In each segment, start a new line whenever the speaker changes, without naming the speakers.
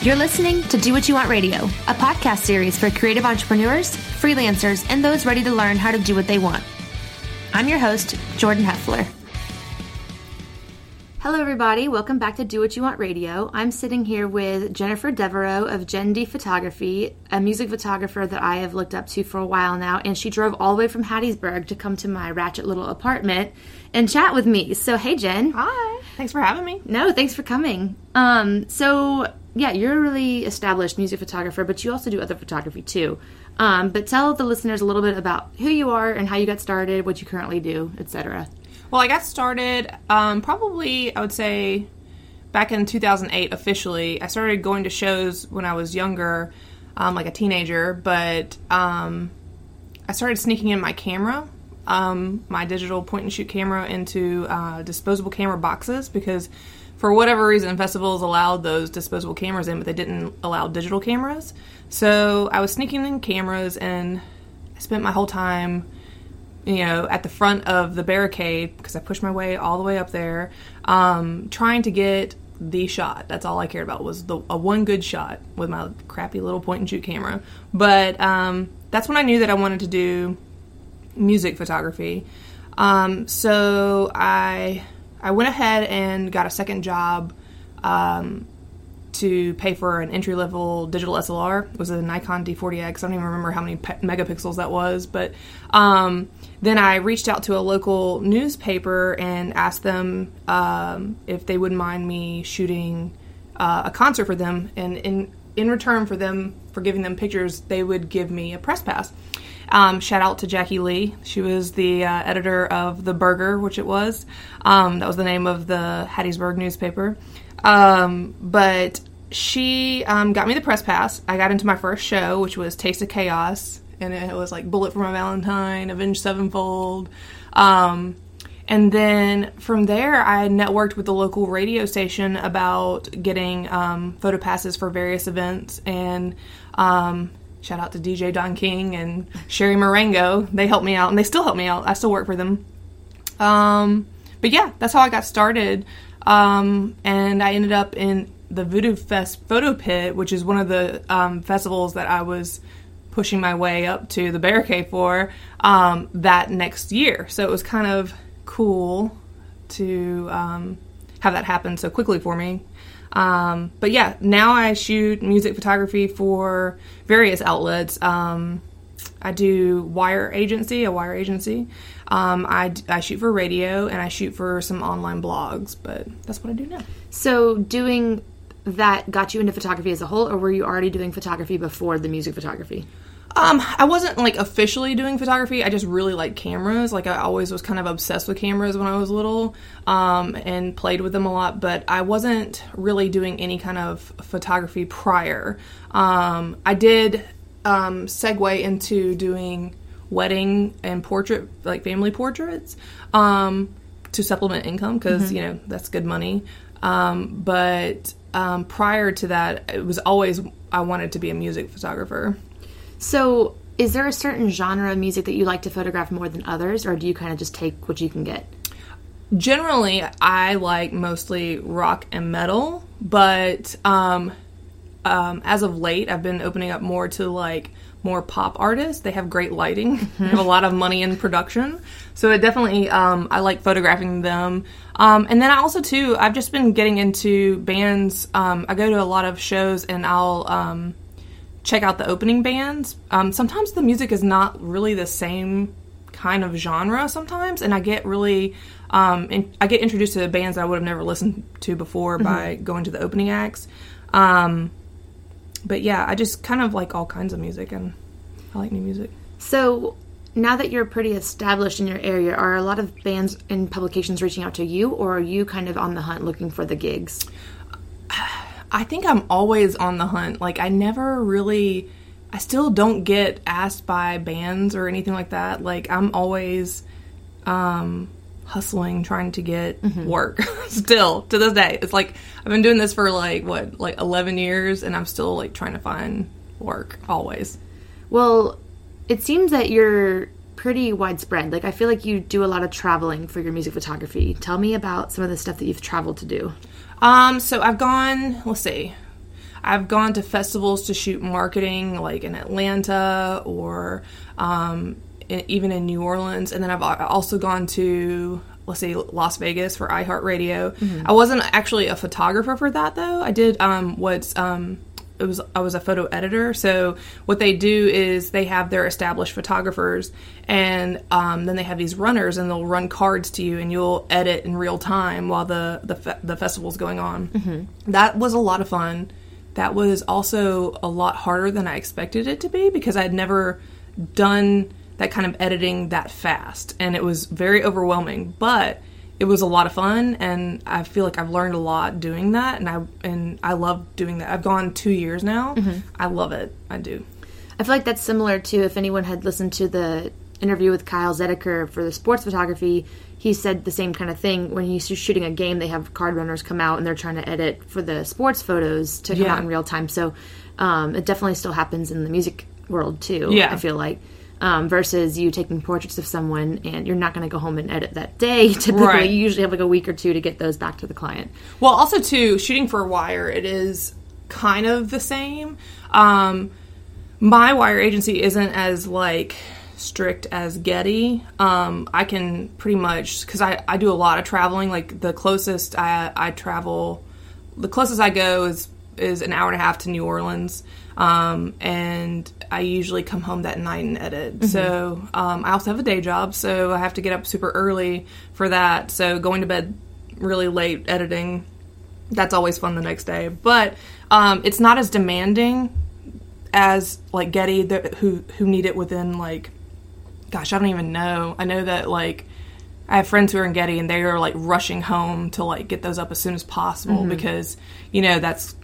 You're listening to Do What You Want Radio, a podcast series for creative entrepreneurs, freelancers, and those ready to learn how to do what they want. I'm your host, Jordan Heffler. Hello, everybody. Welcome back to Do What You Want Radio. I'm sitting here with Jennifer Devereaux of Gen D Photography, a music photographer that I have looked up to for a while now, and she drove all the way from Hattiesburg to come to my ratchet little apartment and chat with me. So, hey, Jen.
Hi. Thanks for having me.
No, thanks for coming. Um, so yeah, you're a really established music photographer, but you also do other photography too. Um, but tell the listeners a little bit about who you are and how you got started, what you currently do, etc.
Well, I got started um, probably, I would say, back in 2008 officially. I started going to shows when I was younger, um, like a teenager, but um, I started sneaking in my camera, um, my digital point and shoot camera, into uh, disposable camera boxes because for whatever reason, festivals allowed those disposable cameras in, but they didn't allow digital cameras. So I was sneaking in cameras and I spent my whole time you know, at the front of the barricade because I pushed my way all the way up there, um, trying to get the shot. That's all I cared about was the a one good shot with my crappy little point and shoot camera. But um, that's when I knew that I wanted to do music photography. Um, so I I went ahead and got a second job um, to pay for an entry level digital SLR. It was a Nikon D40X. I don't even remember how many pe- megapixels that was, but um, then I reached out to a local newspaper and asked them um, if they would mind me shooting uh, a concert for them, and in in return for them for giving them pictures, they would give me a press pass. Um, shout out to Jackie Lee. She was the uh, editor of The Burger, which it was. Um, that was the name of the Hattiesburg newspaper. Um, but she um, got me the press pass. I got into my first show, which was Taste of Chaos, and it was like Bullet for My Valentine, Avenged Sevenfold. Um, and then from there, I networked with the local radio station about getting um, photo passes for various events. And um, shout out to DJ Don King and Sherry Marengo. They helped me out, and they still help me out. I still work for them. Um, but yeah, that's how I got started. Um, and I ended up in the Voodoo Fest Photo Pit, which is one of the um, festivals that I was pushing my way up to the barricade for um, that next year. So it was kind of cool to um, have that happen so quickly for me. Um, but yeah, now I shoot music photography for various outlets. Um, I do wire agency, a wire agency. Um, I, I shoot for radio and I shoot for some online blogs, but that's what I do now.
So, doing that got you into photography as a whole, or were you already doing photography before the music photography?
Um, I wasn't like officially doing photography. I just really like cameras. Like I always was kind of obsessed with cameras when I was little, um, and played with them a lot. But I wasn't really doing any kind of photography prior. Um, I did um, segue into doing wedding and portrait, like family portraits, um, to supplement income because mm-hmm. you know that's good money. Um, but um, prior to that, it was always I wanted to be a music photographer.
So, is there a certain genre of music that you like to photograph more than others, or do you kind of just take what you can get?
Generally, I like mostly rock and metal, but um, um, as of late, I've been opening up more to like more pop artists. They have great lighting, mm-hmm. they have a lot of money in production, so it definitely um, I like photographing them. Um, and then I also too, I've just been getting into bands. Um, I go to a lot of shows and I'll um, check out the opening bands. Um, sometimes the music is not really the same kind of genre sometimes, and I get really, um, in, I get introduced to bands I would have never listened to before mm-hmm. by going to the opening acts. Um, but yeah, I just kind of like all kinds of music, and I like new music.
So now that you're pretty established in your area, are a lot of bands and publications reaching out to you, or are you kind of on the hunt looking for the gigs?
I think I'm always on the hunt. Like I never really I still don't get asked by bands or anything like that. Like I'm always um hustling trying to get mm-hmm. work still to this day. It's like I've been doing this for like what like 11 years and I'm still like trying to find work always.
Well, it seems that you're pretty widespread. Like I feel like you do a lot of traveling for your music photography. Tell me about some of the stuff that you've traveled to do.
Um, so I've gone. Let's see. I've gone to festivals to shoot marketing, like in Atlanta or um, in, even in New Orleans, and then I've also gone to let's say Las Vegas for iHeartRadio. Mm-hmm. I wasn't actually a photographer for that though. I did um, what's um, it was I was a photo editor. So what they do is they have their established photographers, and um, then they have these runners, and they'll run cards to you, and you'll edit in real time while the the, fe- the festival's going on. Mm-hmm. That was a lot of fun. That was also a lot harder than I expected it to be because I'd never done that kind of editing that fast, and it was very overwhelming. But it was a lot of fun and I feel like I've learned a lot doing that and I and I love doing that. I've gone 2 years now. Mm-hmm. I love it. I do.
I feel like that's similar to if anyone had listened to the interview with Kyle Zedeker for the sports photography, he said the same kind of thing. When he's shooting a game, they have card runners come out and they're trying to edit for the sports photos to come yeah. out in real time. So um, it definitely still happens in the music world too. Yeah. I feel like um, versus you taking portraits of someone and you're not going to go home and edit that day. Typically, right. you usually have like a week or two to get those back to the client.
Well, also too, shooting for a wire, it is kind of the same. Um, my wire agency isn't as like strict as Getty. Um, I can pretty much because I, I do a lot of traveling. Like the closest I, I travel, the closest I go is is an hour and a half to New Orleans. Um, and I usually come home that night and edit. Mm-hmm. So um, I also have a day job, so I have to get up super early for that. So going to bed really late editing, that's always fun the next day. But um, it's not as demanding as like Getty, that, who who need it within like, gosh, I don't even know. I know that like. I have friends who are in Getty and they are like rushing home to like get those up as soon as possible mm-hmm. because you know that's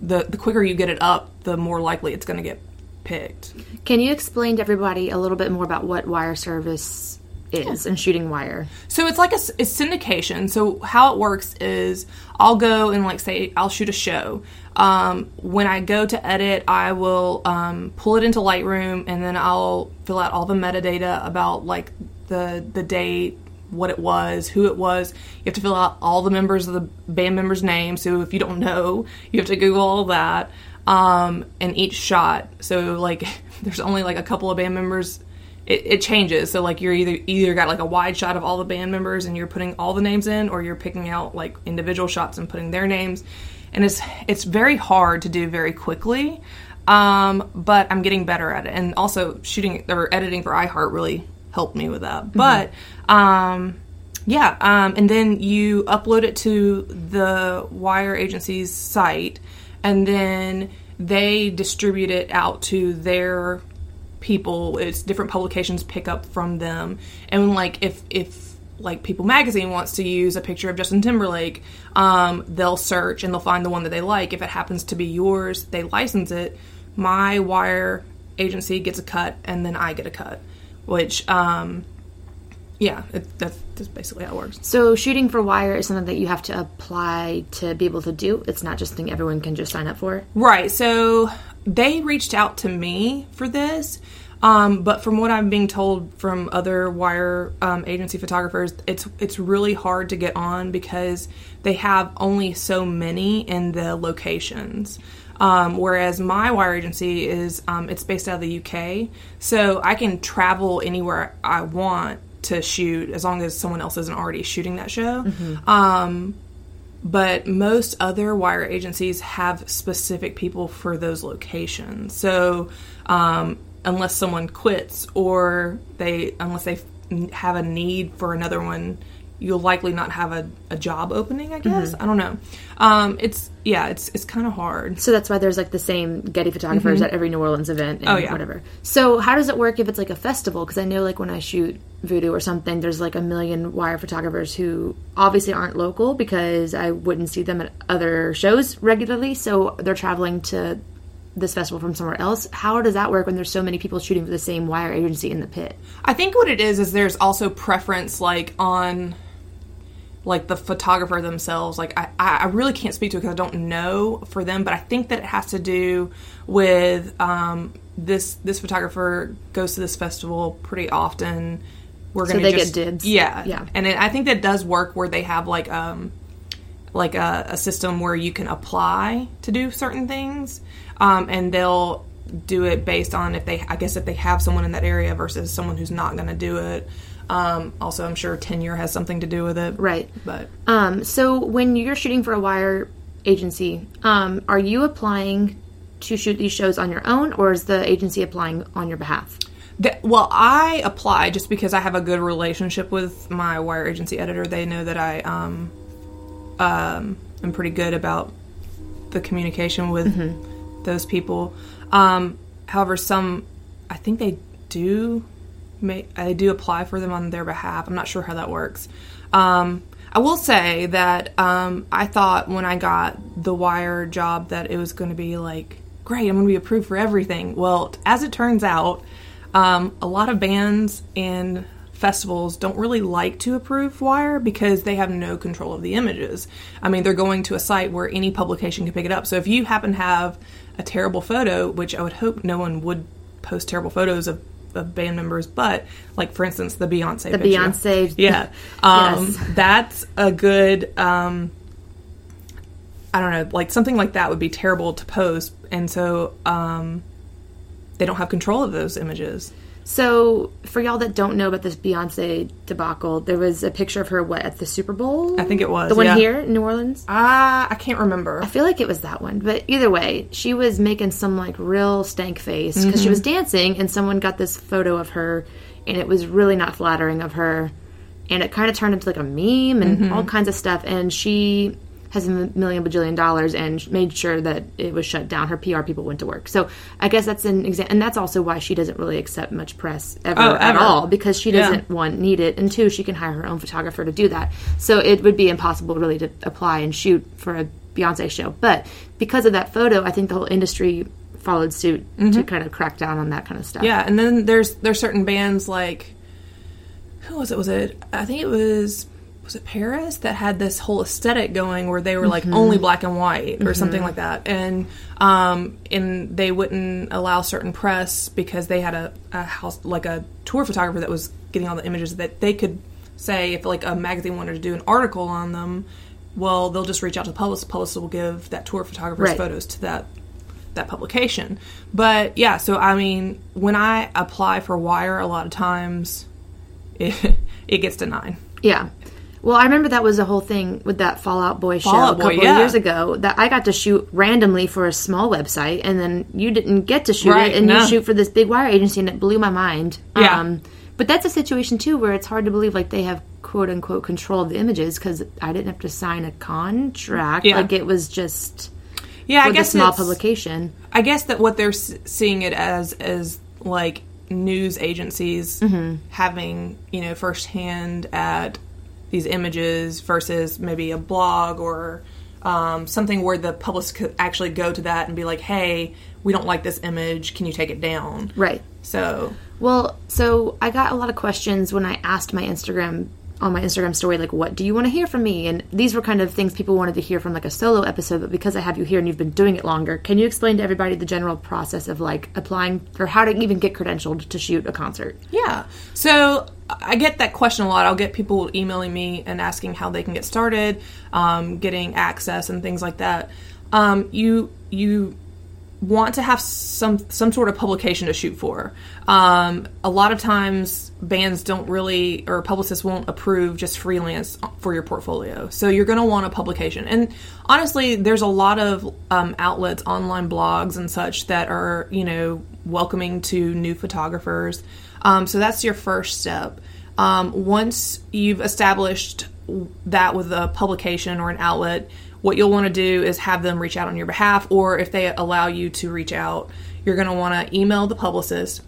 the the quicker you get it up, the more likely it's going to get picked.
Can you explain to everybody a little bit more about what wire service is and shooting wire?
So it's like a, a, syndication. So how it works is I'll go and like say I'll shoot a show. Um, when I go to edit, I will um, pull it into Lightroom and then I'll fill out all the metadata about like the the date, what it was, who it was. You have to fill out all the members of the band members' names. So if you don't know, you have to Google all that. Um, and each shot, so like there's only like a couple of band members. It, it, changes. So like you're either either got like a wide shot of all the band members and you're putting all the names in, or you're picking out like individual shots and putting their names. And it's it's very hard to do very quickly. Um, but I'm getting better at it, and also shooting or editing for iHeart really helped me with that. Mm-hmm. But um, yeah, um, and then you upload it to the wire agency's site, and then they distribute it out to their people. It's different publications pick up from them, and like if if like People Magazine wants to use a picture of Justin Timberlake, um, they'll search and they'll find the one that they like. If it happens to be yours, they license it. My wire agency gets a cut, and then I get a cut which um, yeah, it, that's, that's basically how it works.
So shooting for wire is something that you have to apply to be able to do. It's not just something everyone can just sign up for.
Right. So they reached out to me for this. Um, but from what I'm being told from other wire um, agency photographers, it's it's really hard to get on because they have only so many in the locations. Um, whereas my wire agency is um, it's based out of the UK, so I can travel anywhere I want to shoot as long as someone else isn't already shooting that show. Mm-hmm. Um, but most other wire agencies have specific people for those locations. So um, unless someone quits or they unless they have a need for another one you'll likely not have a, a job opening. I guess mm-hmm. I don't know. Um, it's yeah, it's it's kind of hard.
So that's why there's like the same Getty photographers mm-hmm. at every New Orleans event. oh yeah, whatever. So how does it work if it's like a festival? Because I know like when I shoot Voodoo or something, there's like a million wire photographers who obviously aren't local because I wouldn't see them at other shows regularly. So they're traveling to this festival from somewhere else. How does that work when there's so many people shooting for the same wire agency in the pit?
I think what it is is there's also preference like on like the photographer themselves. Like i, I really can't speak to it because i don't know for them but i think that it has to do with um, this this photographer goes to this festival pretty often.
We're gonna so they just, get dibs
yeah. Yeah. And it, i think that does work where they have like um like a, a system where you can apply to do certain things, um, and they'll do it based on if they, I guess, if they have someone in that area versus someone who's not going to do it. Um, also, I'm sure tenure has something to do with it.
Right.
But
Um, so when you're shooting for a wire agency, um, are you applying to shoot these shows on your own, or is the agency applying on your behalf?
Well, I apply just because I have a good relationship with my wire agency editor. They know that I um, um, am pretty good about the communication with those people. Um, however, some I think they do may I do apply for them on their behalf. I'm not sure how that works. Um, I will say that um, I thought when I got the wire job that it was going to be like great. I'm going to be approved for everything. Well, as it turns out, um, a lot of bands and festivals don't really like to approve wire because they have no control of the images. I mean, they're going to a site where any publication can pick it up. So if you happen to have a terrible photo, which I would hope no one would post terrible photos of, of band members, but like for instance, the Beyonce,
The
picture.
Beyonce,
yeah, um,
Yes.
that's a good. Um, I don't know, like something like that would be terrible to post, and so um, they don't have control of those images.
So, for y'all that don't know about this Beyonce debacle, there was a picture of her what at the Super Bowl.
I think it was,
the one
yeah.
here in New Orleans.
Ah, I can't remember.
I feel like it was that one, but either way, she was making some like real stank face because she
Mm-hmm.
was dancing, and someone got this photo of her, and it was really not flattering of her, and it kind of turned into like a meme and
Mm-hmm.
all kinds of stuff. And she has a million bajillion dollars and made sure that it was shut down. Her PR people went to work. So I guess that's an example, and that's also why she doesn't really accept much press ever,
Oh,
at
ever.
all because she doesn't one need it, and two she can hire her own photographer to do that. So it would be impossible really to apply and shoot for a Beyonce show. But because of that photo, I think the whole industry followed suit to kind of crack down on that kind of stuff.
Mm-hmm. Yeah, and then there's there's certain bands like who was it? Was it I think it was was it Paris that had this whole aesthetic going where they were like only black and white or something like that, and um, and they wouldn't allow certain press because they had a, a house like a tour photographer that was getting all the images that they could say if like a magazine wanted to do an article on them, well they'll just reach out to the publicist. The publicist will give that tour photographer's
Right.
photos to that that publication. But yeah, so I mean, when I apply for Wire, a lot of times it, it gets denied.
Yeah. Well, I remember that was a whole thing with that Fall Out Boy show
Fall Out
a
Boy,
couple
yeah.
of years ago that I got to shoot randomly for a small website, and then you didn't get to shoot
Right,
it, and
no.
you shoot for this big wire agency, and it blew my mind.
Yeah.
but that's a situation too where it's hard to believe like they have quote unquote control of the images because I didn't have to sign a contract.
Yeah.
Like it was just
Yeah, I
with a
guess
small publication.
I guess that what they're seeing it as is like news agencies
Mm-hmm.
having you know firsthand at these images versus maybe a blog or um, something where the public could actually go to that and be like, "Hey, we don't like this image. Can you take it down?"
Right.
So
Well, so I got a lot of questions when I asked my Instagram on my Instagram story, like, what do you want to hear from me? And these were kind of things people wanted to hear from like a solo episode, but because I have you here and you've been doing it longer, can you explain to everybody the general process of like applying or how to even get credentialed to shoot a concert?
Yeah. So I get that question a lot. I'll get people emailing me and asking how they can get started, um, getting access and things like that. Um, you you want to have some some sort of publication to shoot for. Um, a lot of times, bands don't really or publicists won't approve just freelance for your portfolio. So you're going to want a publication. And honestly, there's a lot of um, outlets, online blogs and such that are you know welcoming to new photographers. Um, so that's your first step. Um, once you've established that with a publication or an outlet, what you'll want to do is have them reach out on your behalf, or if they allow you to reach out, you're going to want to email the publicist.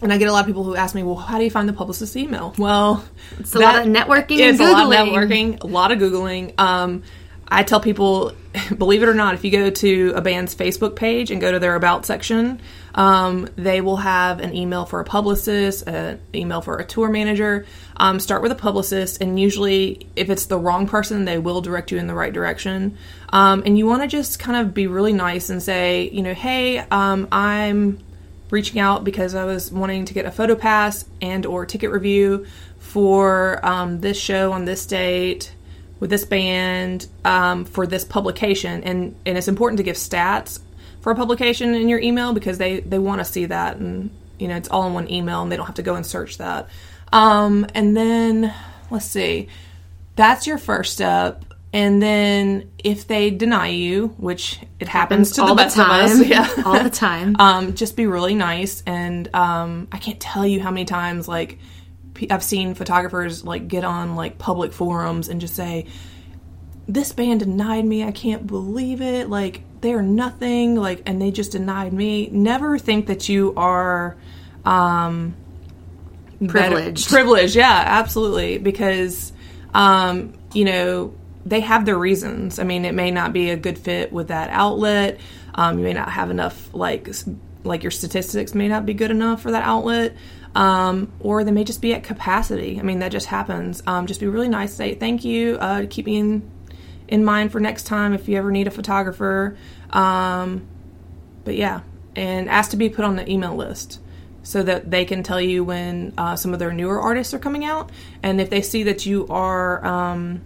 And I get a lot of people who ask me, "Well, how do you find the publicist's email?" Well,
It's a lot of networking
It's a lot of networking, a lot of googling. Um, I tell people, believe it or not, if you go to a band's Facebook page and go to their about section, um, they will have an email for a publicist, an email for a tour manager. Um, start with a publicist, and usually, if it's the wrong person, they will direct you in the right direction. Um, and you want to just kind of be really nice and say, you know, hey, um, I'm reaching out because I was wanting to get a photo pass and or ticket review for um, this show on this date. With this band um, for this publication, and and it's important to give stats for a publication in your email because they they want to see that, and you know it's all in one email, and they don't have to go and search that. Um, and then let's see, that's your first step. And then if they deny you, which it happens, to
all
the
the
best
time.
of us, yeah,
all the time.
um, just be really nice. And um, I can't tell you how many times like I've seen photographers like get on like public forums and just say, "This band denied me. I can't believe it. Like they're nothing. Like and they just denied me." Never think that you are. Um, better-
Privileged.
privileged, yeah, absolutely. Because, um, you know, they have their reasons. I mean, it may not be a good fit with that outlet. Um, you may not have enough, like, like your statistics may not be good enough for that outlet. Um, or they may just be at capacity. I mean, that just happens. Um, just be really nice. Say thank you. Uh, keep me in, in mind for next time if you ever need a photographer. Um, but yeah, and ask to be put on the email list so that they can tell you when uh, some of their newer artists are coming out. And if they see that you are, um,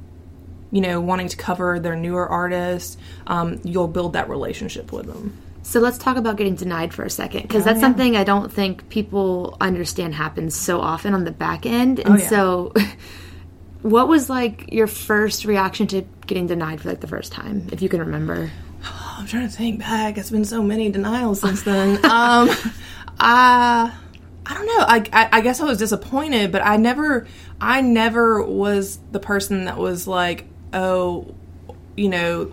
you know, wanting to cover their newer artists, um, you'll build that relationship with them.
So let's talk about getting denied for a second, because
Oh,
that's
yeah.
something I don't think people understand happens so often on the back end. And
Oh, yeah.
so, what was like your first reaction to getting denied for like the first time, if you can remember?
I'm trying to think back. It's been so many denials since then. um, I, I don't know. I, I, I guess I was disappointed, but I never, I never was the person that was like, oh, you know,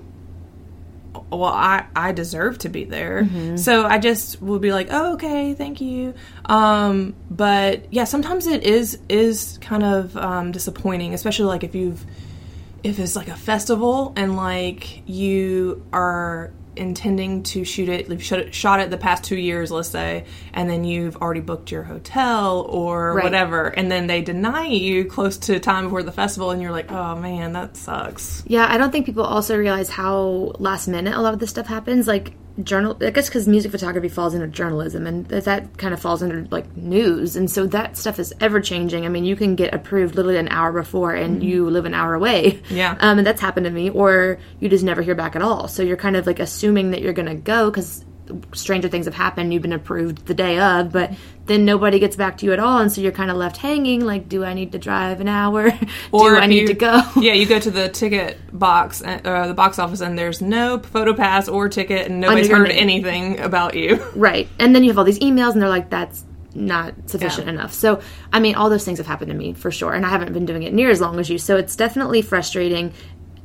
well, I, I deserve to be there. So I just would be like, oh, okay, thank you. Um, but yeah, sometimes it is, is kind of, um, disappointing, especially like if you've, if it's like a festival and like you are intending to shoot it, you've shot it, shot it the past two years, let's say, and then you've already booked your hotel or
Right.
whatever, and then they deny you close to time before the festival, and you're like, oh man, that sucks.
Yeah, I don't think people also realize how last minute a lot of this stuff happens. Like journal, I guess because music photography falls into journalism, and that- kind of falls under like news, and so that stuff is ever changing. I mean, you can get approved literally an hour before, and you live an hour away.
Yeah.
um, and that's happened to me. Or you just never hear back at all. So you're kind of like assuming that you're going to go because stranger things have happened. You've been approved the day of, but then nobody gets back to you at all, and so you're kind of left hanging. Like, do I need to drive an hour? do I need
you-
to go?
yeah, you go to the ticket box, uh, uh, the box office, and there's no photo pass or ticket, and nobody's heard anything about you.
Right. And then you have all these emails, and they're like, that's not sufficient
Yeah.
enough. So, I mean, all those things have happened to me for sure. And I haven't been doing it near as long as you. So, it's definitely frustrating.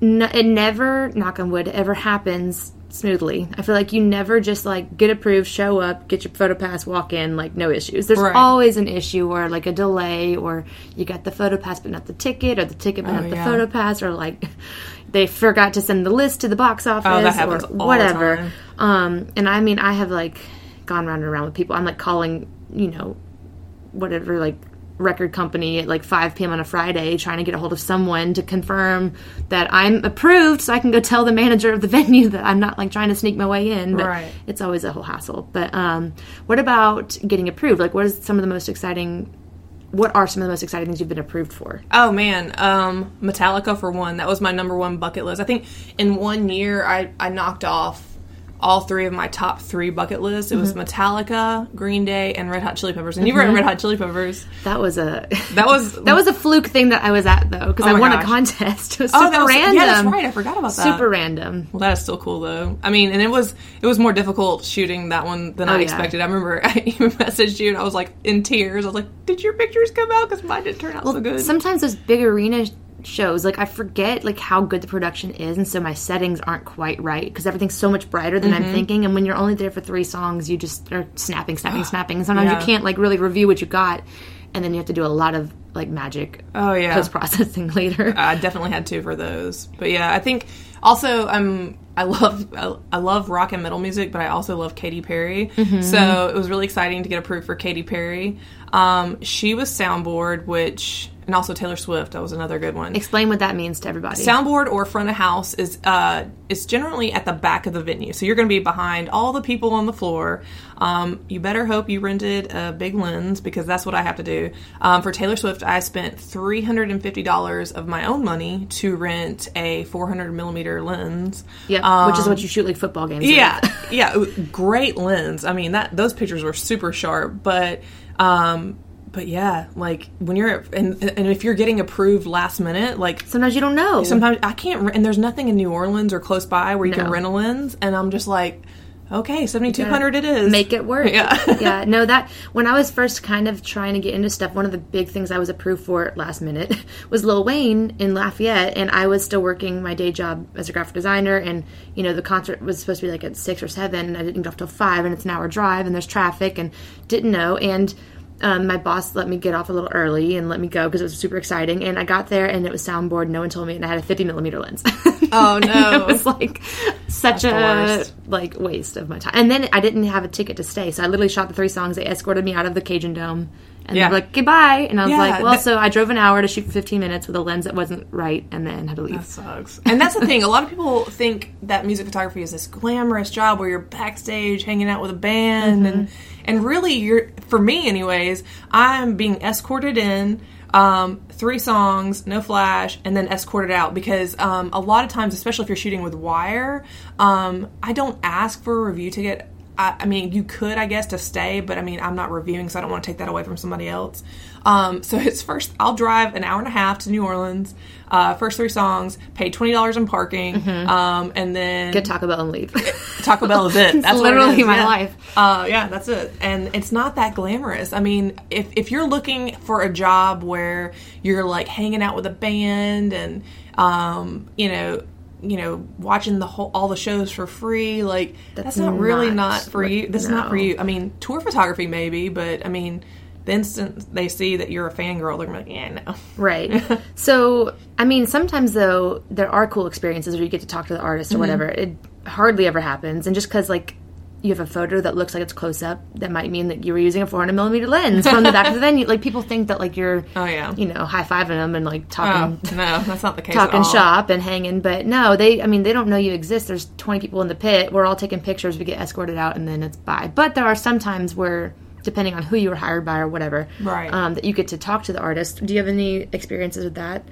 N- it never, knock on wood, ever happens smoothly. I feel like you never just like get approved, show up, get your photo pass, walk in, like no issues. There's
Right.
always an issue or like a delay, or you got the photo pass but not the ticket, or the ticket but
Oh,
not the
yeah.
photo pass, or like they forgot to send the list to the box office
Oh,
or whatever. Um, and I mean, I have like gone round and around with people. I'm like calling, you know, whatever like record company at like 5 p.m. on a Friday trying to get a hold of someone to confirm that I'm approved so I can go tell the manager of the venue that I'm not like trying to sneak my way in. But
Right.
it's always a whole hassle. But um, what about getting approved? Like, what is some of the most exciting? What are some of the most exciting things you've been approved for?
Oh man, um, Metallica for one. That was my number one bucket list. I think in one year I, I knocked off all three of my top three bucket lists. It was
Mm-hmm.
Metallica, Green Day, and Red Hot Chili Peppers. And you were in Red Hot Chili Peppers.
That was a
That was
that was a fluke thing that I was at though because I
my
won a contest. It was
oh,
super
was,
random.
Yeah, that's right. I forgot about that.
Super random.
Well, that is still cool though. I mean, and it was it was more difficult shooting that one than
Oh,
I
yeah.
expected. I remember I even messaged you and I was like in tears. I was like, "Did your pictures come out? Because mine didn't turn out so good."
Sometimes those big arena shows, like I forget like how good the production is, and so my settings aren't quite right because everything's so much brighter than
Mm-hmm.
I'm thinking. And when you're only there for three songs, you just are snapping, snapping, snapping. And sometimes
Yeah.
you can't like really review what you got, and then you have to do a lot of like magic
oh yeah,
post processing later.
I definitely had two for those. But yeah, I think also I'm I love I, love rock and metal music, but I also love Katy Perry. So it was really exciting to get approved for Katy Perry. Um, she was soundboard, which and also Taylor Swift. That was another good one.
Explain what that means to everybody.
Soundboard or front of house is uh, is generally at the back of the venue, so you're going to be behind all the people on the floor. Um, you better hope you rented a big lens because that's what I have to do. Um, for Taylor Swift, I spent three hundred and fifty dollars of my own money to rent a four hundred millimeter lens.
yeah, which is what you shoot like football games. with.
Um, Yeah, yeah, great lens. I mean, that those pictures were super sharp, but um but yeah, like when you're and and if you're getting approved last minute, like
Sometimes you don't know.
sometimes I can't and there's nothing in New Orleans or close by where you
No.
can rent a lens and I'm just like okay, 7200 it is.
make it work.
Yeah.
yeah. No, that when I was first kind of trying to get into stuff, one of the big things I was approved for last minute was Lil Wayne in Lafayette, and I was still working my day job as a graphic designer, and you know the concert was supposed to be like at six or seven, and I didn't get off till five, and it's an hour drive, and there's traffic, and didn't know, and. Um, my boss let me get off a little early and let me go because it was super exciting. And I got there and it was soundboard. No one told me, and I had a 50 millimeter lens.
Oh, no.
it was like such
the
a like waste of my time. And then I didn't have a ticket to stay, so I literally shot the three songs. They escorted me out of the Cajundome, and
Yeah.
they were like goodbye. And I was
Yeah,
like, well,
that-
so I drove an hour to shoot for 15 minutes with a lens that wasn't right, and then had to leave.
That sucks. And that's the thing. A lot of people think that music photography is this glamorous job where you're backstage hanging out with a band and and really you're for me anyways, I'm being escorted in um, three songs, no flash, and then escorted out because um, a lot of times, especially if you're shooting with wire, um, I don't ask for a review ticket. I, I mean, you could, I guess, to stay, but I mean, I'm not reviewing, so I don't want to take that away from somebody else. Um, so it's first, I'll drive an hour and a half to New Orleans, uh, first three songs, pay twenty dollars in parking, um, and then
Get Taco Bell and leave.
Taco Bell is it. That's what it
literally my
yeah.
life.
Uh, yeah, that's it. And it's not that glamorous. I mean, if if you're looking for a job where you're like hanging out with a band and um, you know, you know, watching the whole all the shows for free, like that's,
That's
not really
not
not for
what-
you. This is not for you. I mean, tour photography maybe, but I mean, the instant they see that you're a fangirl, they're gonna be like, yeah, no.
Right. so, I mean, sometimes though, there are cool experiences where you get to talk to the artist
Mm-hmm.
or whatever. It hardly ever happens. And just because, like, you have a photo that looks like it's close up, that might mean that you were using a 400 millimeter lens from the back of the venue. Like, people think that, like, you're,
Oh yeah.
you know, high fiving them and, like,
Oh
talking.
no, that's not the case.
Talking shop and hanging, but no, they. I mean, they don't know you exist. There's 20 people in the pit. We're all taking pictures. We get escorted out, and then it's bye. But there are some times where, depending on who you were hired by or whatever,
Right.
um, that you get to talk to the artist. Do you have any experiences with that?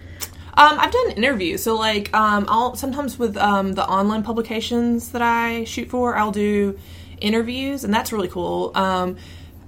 Um, I've done interviews. So like, um, I'll sometimes with um, the online publications that I shoot for, I'll do interviews, and that's really cool. Um,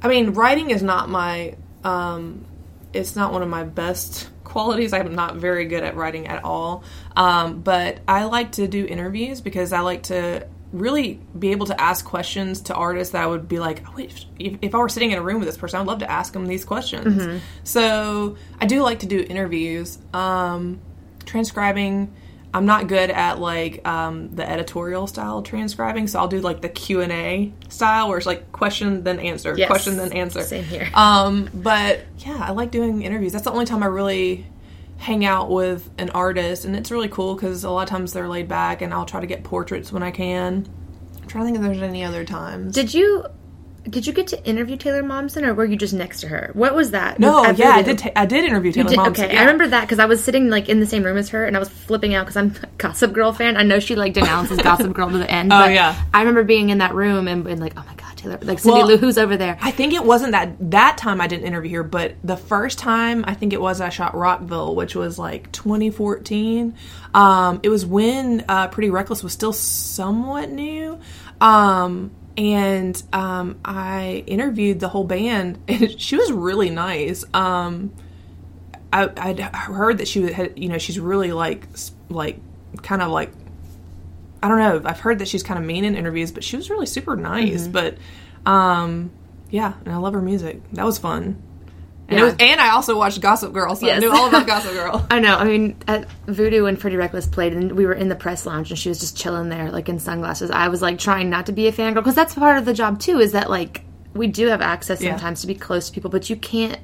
I mean, writing is not my, um, it's not one of my best qualities. I'm not very good at writing at all. Um, but I like to do interviews because I like to really be able to ask questions to artists that I would be like, oh, if, if, if I were sitting in a room with this person, I'd love to ask them these questions. So I do like to do interviews. Um, transcribing, I'm not good at like um, the editorial style transcribing, so I'll do like the Q and A style, where it's like question then answer,
Yes.
question then answer.
Same here.
Um, but yeah, I like doing interviews. That's the only time I really hang out with an artist, and it's really cool because a lot of times they're laid back, and I'll try to get portraits when I can. I'm trying to think if there's any other times.
Did you did you get to interview Taylor Momsen, or were you just next to her? What was that?
no,
At
yeah, I did. Ta- I did interview Taylor
Did-
Momsen.
okay,
yeah.
I remember that because I was sitting like in the same room as her, and I was flipping out because I'm a Gossip Girl fan. I know she like denounces Gossip Girl to the end.
Oh,
but
yeah.
I remember being in that room and being like, oh my god, Taylor, like Cindy
Well,
Lou, who's over there?
I think it wasn't that that time I didn't interview her, but the first time I think it was I shot Rockville, which was like 2014. Um, it was when uh, Pretty Reckless was still somewhat new. Um, and um, I interviewed the whole band, and she was really nice. Um, I, I'd heard that she had, you know, she's really like, like, kind of like I don't know. I've heard that she's kind of mean in interviews, but she was really super nice.
Mm-hmm.
But um, yeah, and I love her music. That was fun. And, it
Yeah.
was, and I also watched Gossip Girl, so I knew all about Gossip Girl.
I know. I mean, at Voodoo and Pretty Reckless played, and we were in the press lounge, and she was just chilling there, like in sunglasses. I was like trying not to be a fangirl because that's part of the job too. Is that like we do have access
Yeah.
sometimes to be close to people, but you can't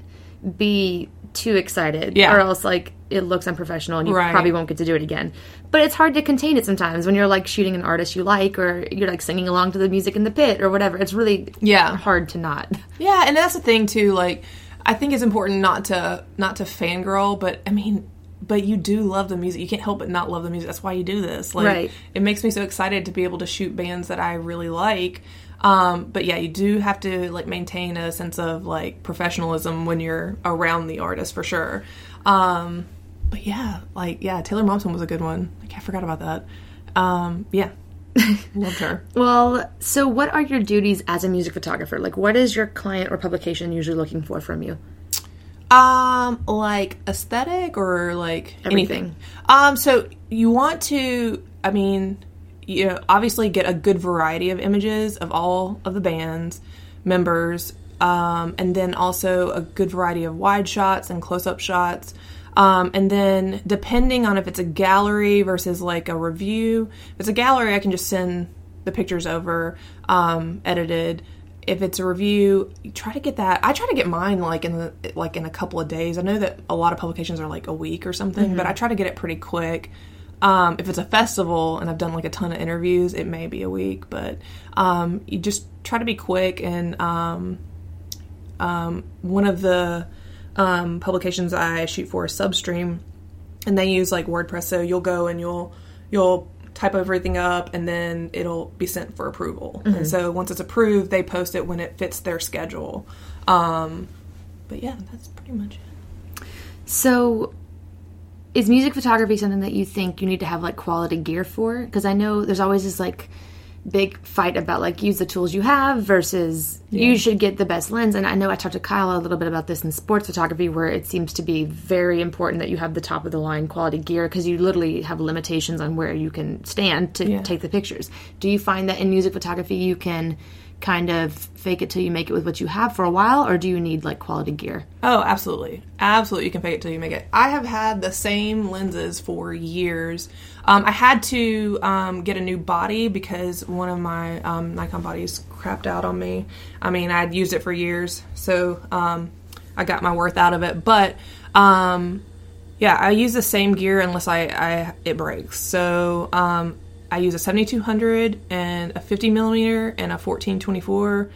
be too excited,
Yeah.
or else like it looks unprofessional, and you
Right.
probably won't get to do it again. But it's hard to contain it sometimes when you're like shooting an artist you like, or you're like singing along to the music in the pit or whatever. It's really
Yeah.
hard to not.
Yeah, and that's the thing too. Like, I think it's important not to not to fangirl, but I mean, but you do love the music. You can't help but not love the music. That's why you do this. Like,
Right.
It makes me so excited to be able to shoot bands that I really like. Um, but yeah, you do have to like maintain a sense of like professionalism when you're around the artist for sure. Um, but yeah, like yeah, Taylor Momsen was a good one. Like I forgot about that. Um, yeah, loved her.
Well, so what are your duties as a music photographer? Like, what is your client or publication usually looking for from you?
Um, like aesthetic or like
Everything.
anything. Um, so you want to, I mean, you know, obviously get a good variety of images of all of the band's members, um, and then also a good variety of wide shots and close-up shots. Um, and then depending on if it's a gallery versus like a review, if it's a gallery, I can just send the pictures over um, edited. If it's a review try to get that. I try to get mine like in the like in a couple of days. I know that a lot of publications are like a week or something but i try to get it pretty quick. Um, if it's a festival and i've done like a ton of interviews it may be a week but um, you just try to be quick. And um, um, one of the um, publications i shoot for substream and they use like WordPress. So you'll go and you'll you'll type everything up, and then it'll be sent for approval. And so once it's approved, they post it when it fits their schedule. Um, but yeah, that's pretty much it.
So, is music photography something that you think you need to have like quality gear for? Because I know there's always this like big fight about like use the tools you have versus you should get the best lens. And I know I talked to Kyle a little bit about this in sports photography, where it seems to be very important that you have the top of the line quality gear because you literally have limitations on where you can stand to
Yeah.
take the pictures. Do you find that in music photography you can kind of fake it till you make it with what you have for a while, or do you need like quality gear?
Oh, absolutely. Absolutely. You can fake it till you make it. I have had the same lenses for years. Um, I had to um, get a new body because one of my um, Nikon bodies crapped out on me. I mean, I'd used it for years, so um, I got my worth out of it. But um, yeah, I use the same gear unless I, I it breaks. So um, I use a 7200 and a 50 millimeter and a 1424.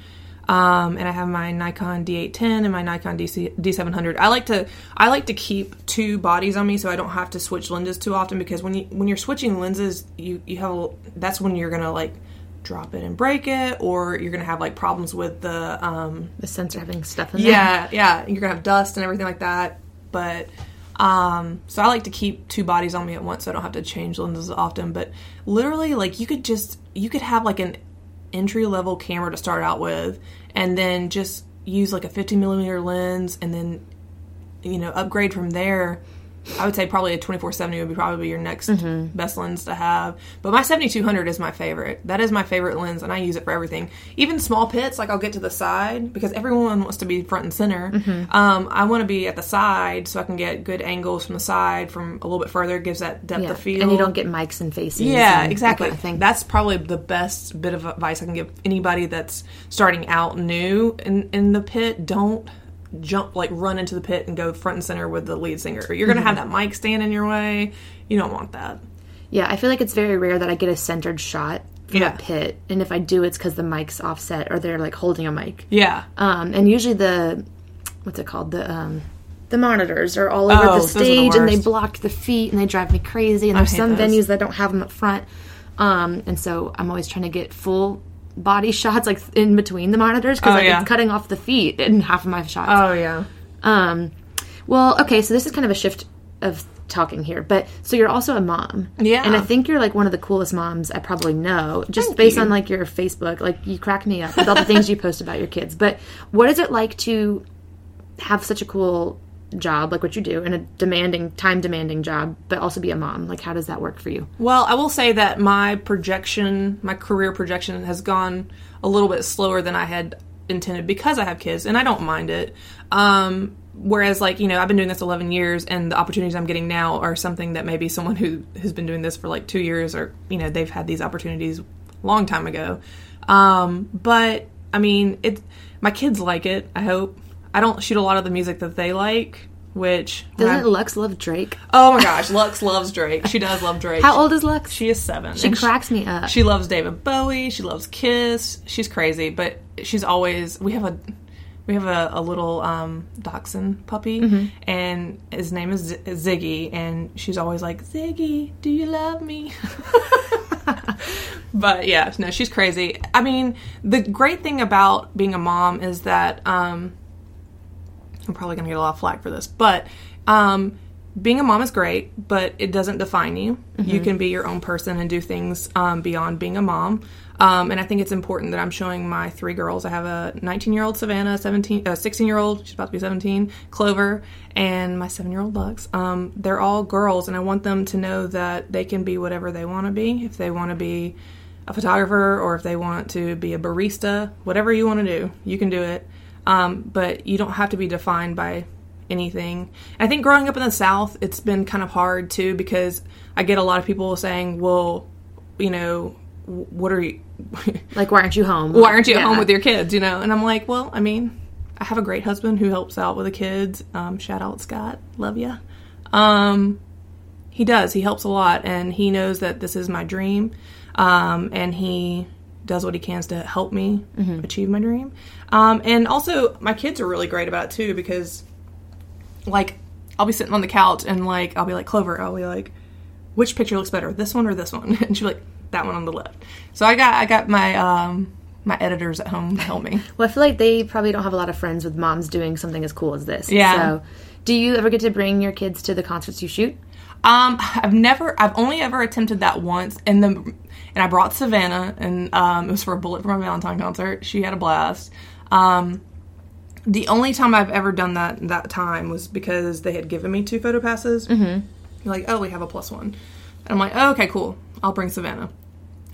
Um, and I have my Nikon D810 and my Nikon DC, D700. I like to I like to keep two bodies on me so I don't have to switch lenses too often because when you when you're switching lenses, you you have a, that's when you're gonna like drop it and break it, or you're gonna have like problems with the um,
The sensor having stuff in there.
yeah, yeah. You're gonna have dust and everything like that. But um, so I like to keep two bodies on me at once, so I don't have to change lenses often. But literally, like you could just you could have like an entry level camera to start out with, and then just use like a 50 millimeter lens, and then you know upgrade from there. I would say probably a 2470 would be probably your next best lens to have. But my 7200 is my favorite. That is my favorite lens, and I use it for everything. Even small pits, like I'll get to the side because everyone wants to be front and center. Um, I want to be at the side so I can get good angles from the side, from a little bit further. It gives that depth
Yeah.
of field.
And you don't get mics and faces.
Yeah,
and
exactly.
Of thing.
That's probably the best bit of advice I can give anybody that's starting out new in, in the pit. Don't jump like run into the pit and go front and center with the lead singer. You're gonna have that mic stand in your way. You don't want that.
Yeah, I feel like it's very rare that I get a centered shot from
Yeah.
a pit, and if I do, it's because the mic's offset or they're like holding a mic.
Yeah.
Um, and usually the what's it called the um, the monitors are all over
Oh,
the
are the
stage, and they block the feet, and they drive me crazy. And there's some
those.
venues that don't have them up front, um, and so I'm always trying to get full body shots like in between the monitors because
Oh,
like
yeah.
it's cutting off the feet in half of my shots.
Oh yeah.
Um, well, okay, so this is kind of a shift of talking here, but so you're also a mom,
Yeah.
and I think you're like one of the coolest moms I probably know, just
Thank
based
you.
on like your Facebook. Like you crack me up with all the things you post about your kids. But what is it like to have such a cool job like what you do and a demanding time demanding job but also be a mom like how does that work for you
Well, I will say that my projection, my career projection, has gone a little bit slower than I had intended because I have kids, and I don't mind it. Um, whereas, like you know, I've been doing this 11 years, and the opportunities I'm getting now are something that maybe someone who has been doing this for like two years, or you know, they've had these opportunities a long time ago. Um, but I mean, it. My kids like it. I hope. I don't shoot a lot of the music that they like, which
doesn't
I-
lux love drake
oh my gosh, Lux loves Drake. She does love Drake.
how old is lux
She is seven.
she
and
cracks me up
She loves David Bowie. She loves Kiss. She's crazy, but she's always. We have a we have a, a little um, dachshund puppy,
Mm-hmm.
and his name is Z- Ziggy, and she's always like, Ziggy, do you love me? but yeah, no, she's crazy. I mean, the great thing about being a mom is that um, I'm probably going to get a lot of flack for this, but um, being a mom is great, but it doesn't define you. You can be your own person and do things um, beyond being a mom. Um, and I think it's important that I'm showing my three girls. I have a 19 year old Savannah, 17, uh, 16 year old, she's about to be 17, Clover, and my seven year old Bugs. Um, they're all girls, and I want them to know that they can be whatever they want to be. If they want to be a photographer or if they want to be a barista, whatever you want to do, you can do it. Um, but you don't have to be defined by anything. I think growing up in the South, it's been kind of hard too because I get a lot of people saying, well, you know, what are you,
Like, why aren't you home?
why aren't you at
Yeah.
home with your kids, you know? And I'm like, well, I mean, I have a great husband who helps out with the kids. Um, shout out Scott, love ya. Um, he does. He helps a lot, and he knows that this is my dream, um, and he does what he can to help me achieve my dream. Um, and also, my kids are really great about it too because, like, I'll be sitting on the couch and like I'll be like Clover, I'll be like, which picture looks better, this one or this one? And she'll be like, that one on the left. So I got I got my um, my editors at home to help me.
Well, I feel like they probably don't have a lot of friends with moms doing something as cool as this.
Yeah.
So, do you ever get to bring your kids to the concerts you shoot?
Um, I've never, I've only ever attempted that once, and the, and I brought Savannah, and um, it was for a Bullet for My Valentine concert. She had a blast. Um, the only time I've ever done that that time was because they had given me two photo passes. Mm-hmm. Like, oh, we have a plus one. And I'm like, oh, okay, cool. I'll bring Savannah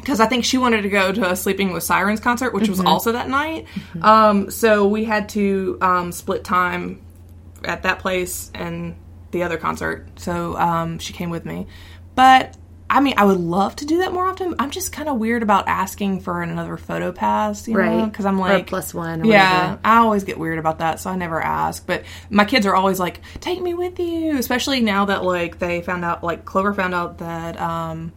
because I think she wanted to go to a Sleeping with Sirens concert, which was also that night. Um, so we had to um, split time at that place and the other concert. So um, she came with me. But I mean, I would love to do that more often. I'm just kind of weird about asking for another photo pass, you know,
Right.
because I'm
Or
like
plus one or
yeah,
whatever.
I always get weird about that, so I never ask. But my kids are always like, "Take me with you," especially now that like they found out, like Clover found out that um,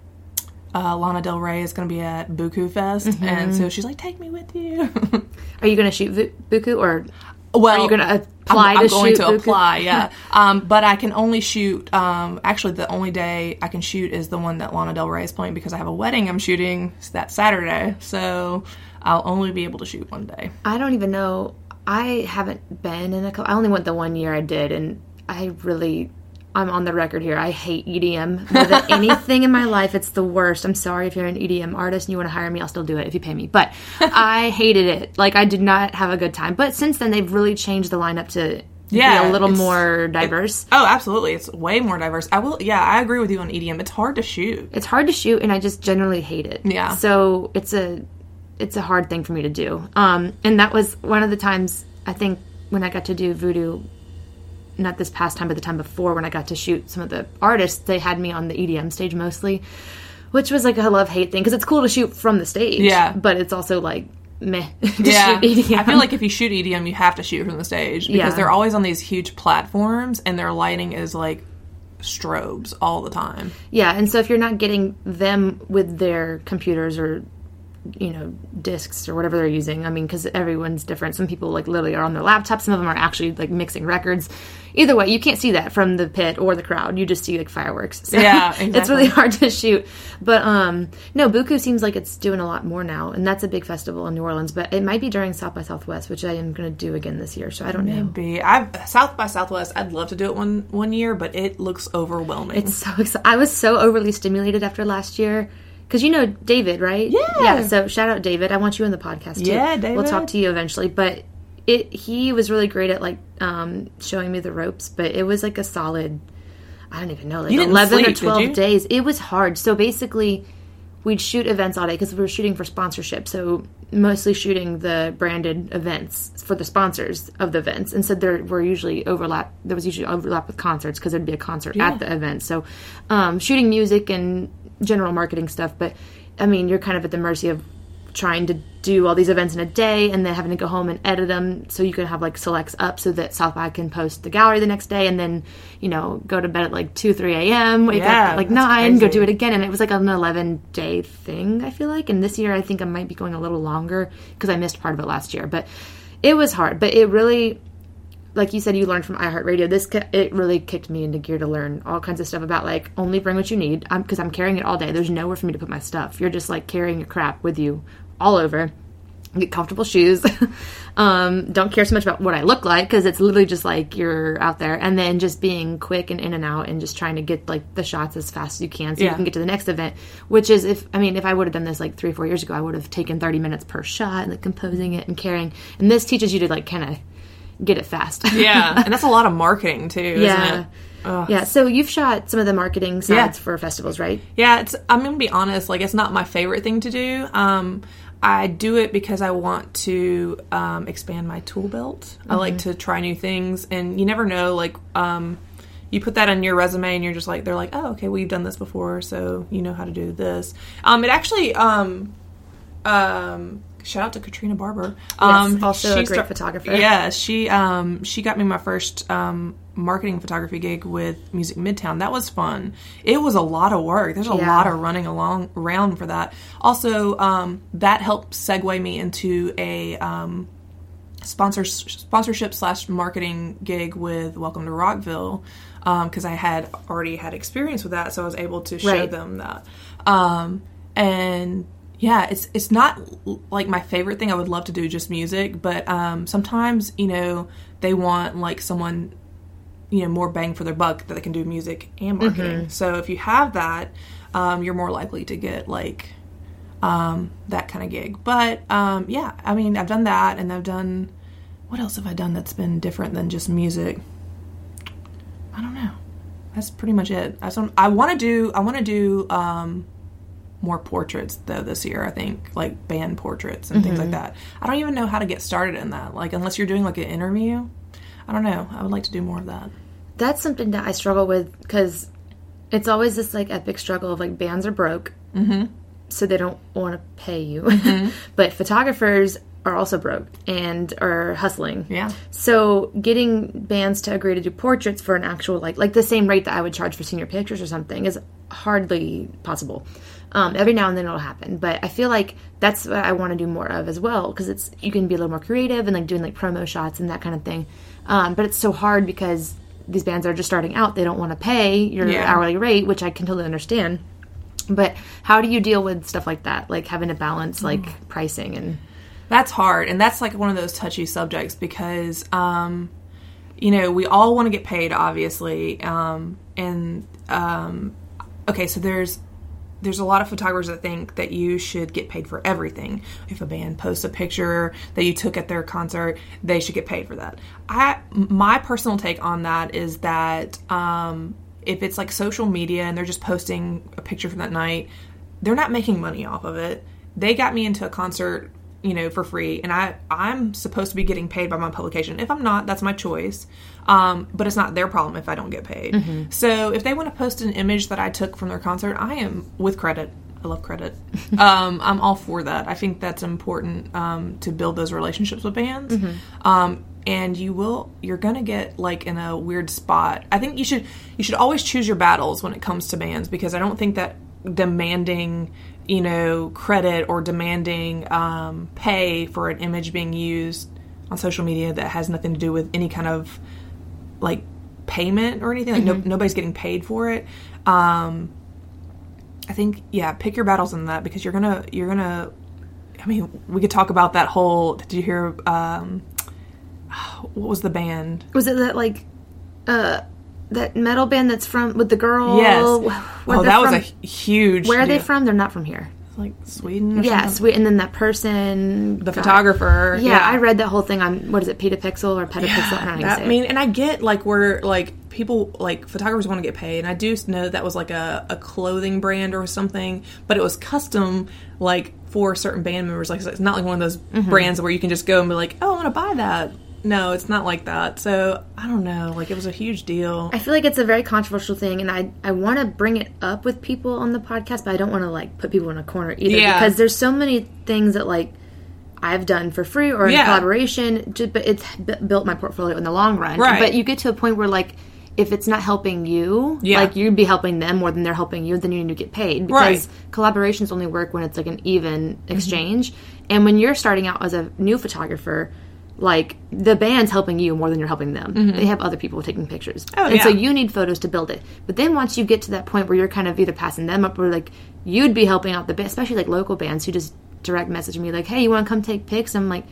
uh, Lana Del Rey is going to be at Buku Fest,
Mm-hmm.
and so she's like, "Take me with you."
Are you going to shoot v- Buku or
well,
are you going to apply
I'm,
to
I'm going to
Buku?
apply, yeah. um, but I can only shoot. Um, actually, the only day I can shoot is the one that Lana Del Rey is playing because I have a wedding I'm shooting that Saturday. So I'll only be able to shoot one day.
I don't even know. I haven't been in a couple. I only went the one year I did, and I really, I'm on the record here. I hate EDM more than anything in my life. It's the worst. I'm sorry if you're an EDM artist and you want to hire me, I'll still do it if you pay me. But I hated it. Like I did not have a good time. But since then, they've really changed the lineup to
Yeah,
be a little more diverse.
Oh, absolutely. It's way more diverse. I will. Yeah, I agree with you on EDM. It's hard to shoot.
it's hard to shoot and i just generally hate it
Yeah.
so it's a it's a hard thing for me to do um and that was one of the times i think when i got to do voodoo not this past time but the time before when i got to shoot some of the artists they had me on the edm stage mostly which was like a love hate thing because it's cool to shoot from the stage
Yeah.
but it's also like meh to
Yeah,
shoot EDM.
I feel like if you shoot EDM, you have to shoot from the stage because
Yeah.
they're always on these huge platforms and their lighting is like strobes all the time.
Yeah, and so if you're not getting them with their computers or you know discs or whatever they're using, I mean, because everyone's different. Some people like literally are on their laptops. Some of them are actually like mixing records. Either way, you can't see that from the pit or the crowd. You just see like fireworks. So
Yeah,
it's really hard to shoot. But um, no, Buku seems like it's doing a lot more now, and that's a big festival in New Orleans. But it might be during South by Southwest, which I am going to do again this year. So I don't know.
Be I've South by Southwest. I'd love to do it one one year, but it looks overwhelming.
It's so exciting. I was so overly stimulated after last year. Because you know David, right?
Yeah.
Yeah. So shout out David. I want you on the podcast too.
Yeah, David.
We'll talk to you eventually. But it he was really great at like um, showing me the ropes. But it was like a solid. I don't even know, like eleven
sleep,
or twelve days. It was hard. So basically, we'd shoot events all day because we were shooting for sponsorship. So mostly shooting the branded events for the sponsors of the events. And so there were usually overlap. There was usually overlap with concerts because there'd be a concert at the event. So um, shooting music and general marketing stuff. But I mean, you're kind of at the mercy of trying to do all these events in a day and then having to go home and edit them so you can have like selects up so that South by can post the gallery the next day and then you know go to bed at like 2 3 a.m wake up at like
that's
9 go do it again. And it was like an 11 day thing i feel like. And this year i think i might be going a little longer because i missed part of it last year. But it was hard, but it really, like you said, you learned from iHeartRadio. This it really kicked me into gear to learn all kinds of stuff about like only bring what you need because I'm, carrying it all day. There's nowhere for me to put my stuff. You're just like carrying your crap with you all over. Get comfortable shoes. um, don't care so much about what I look like because it's literally just like you're out there, and then just being quick and in and out, and just trying to get like the shots as fast as you can so you can get to the next event. Which is if I mean if I would have done this like three four years ago, I would have taken 30 minutes per shot and like composing it and carrying. And this teaches you to like kind of get it fast.
Yeah, and that's a lot of marketing too, isn't
yeah. Yeah, so you've shot some of the marketing sides
Yeah.
for festivals, right?
Yeah, it's. I'm gonna be honest. Like, it's not my favorite thing to do. Um, I do it because I want to um, expand my tool belt. I like to try new things, and you never know. Like, um, you put that on your resume, and you're just like, they're like, oh, okay, well, you've done this before, so you know how to do this. Um, it actually. Um, um, shout out to Katrina Barber. Um,
also a great photographer.
Yeah, she um she got me my first um marketing photography gig with Music Midtown. That was fun. It was a lot of work. There's a
Yeah.
lot of running along around for that. Also, um, that helped segue me into a um, sponsor sponsorship slash marketing gig with Welcome to Rockville because I had already had experience with that, so I was able to show
Right.
them that. Um, and yeah, it's it's not like my favorite thing. I would love to do just music, but um, sometimes you know they want like someone you know more bang for their buck that they can do music and marketing. So if you have that, um, you're more likely to get like um, that kind of gig. But um, yeah, I mean, I've done that, and I've done what else have I done that's been different than just music? I don't know. That's pretty much it. I, I want to do. I want to do um, more portraits though this year. I think like band portraits and things like that. I don't even know how to get started in that. Like unless you're doing like an interview. I don't know. I would like to do more of that.
That's something that I struggle with because it's always this like epic struggle of like bands are broke, mm-hmm. so they don't want to pay you, but photographers are also broke and are hustling.
Yeah.
So getting bands to agree to do portraits for an actual like like the same rate that I would charge for senior pictures or something is hardly possible. Um, every now and then it'll happen, but I feel like that's what I want to do more of as well because it's you can be a little more creative and like doing like promo shots and that kind of thing. Um, but it's so hard because these bands are just starting out; they don't want to pay your
Yeah.
hourly rate, which I can totally understand. But how do you deal with stuff like that, like having to balance like pricing and
That's hard, and that's like one of those touchy subjects because, um, you know, we all want to get paid, obviously, um, and um, okay, so there's there's a lot of photographers that think that you should get paid for everything. If a band posts a picture that you took at their concert, they should get paid for that. I my personal take on that is that um, if it's like social media and they're just posting a picture from that night, they're not making money off of it. They got me into a concert, you know, for free, and I I'm supposed to be getting paid by my publication. If I'm not, that's my choice. Um, but it's not their problem if I don't get paid. So if they want to post an image that I took from their concert, I am with credit. I love credit. um, I'm all for that. I think that's important um, to build those relationships with bands. Um, and you will you're gonna get like in a weird spot. I think you should you should always choose your battles when it comes to bands because I don't think that demanding you know credit or demanding um, pay for an image being used on social media that has nothing to do with any kind of like payment or anything like no, nobody's getting paid for it. Um i think yeah pick your battles in that because you're gonna you're gonna i mean we could talk about that whole did you hear um what was the band?
Was it that like uh that metal band that's from with the girl?
Yes.
Where
oh that was a huge
where are they from? They're not from here
like sweden or
yes
something?
and then that person
the photographer
yeah, I read that whole thing on what is it, Petapixel or Petapixel? I don't know
that- I mean, and I get like where like people like photographers want to get paid, and I do know that was like a, a clothing brand or something, but it was custom like for certain band members. Like it's not like one of those
Mm-hmm.
brands where you can just go and be like, oh, I want to buy that. No, it's not like that. So I don't know. Like it was a huge deal.
I feel like it's a very controversial thing, and I I want to bring it up with people on the podcast, but I don't want to like put people in a corner either
Yeah.
because there's so many things that like I've done for free or in
Yeah.
collaboration, ju- but it's b- built my portfolio in the long run.
Right.
But you get to a point where like if it's not helping you,
Yeah.
like you'd be helping them more than they're helping you, then you need to get paid because
Right. Mm-hmm.
collaborations only work when it's like an even exchange. And when you're starting out as a new photographer, like the band's helping you more than you're helping them. They have other people taking pictures,
Mm-hmm. Oh,
and so you need photos to build it. But then once you get to that point where you're kind of either passing them up or like you'd be helping out the band, especially like local bands who just direct message me like, "Hey, you want to come take pics?" I'm like,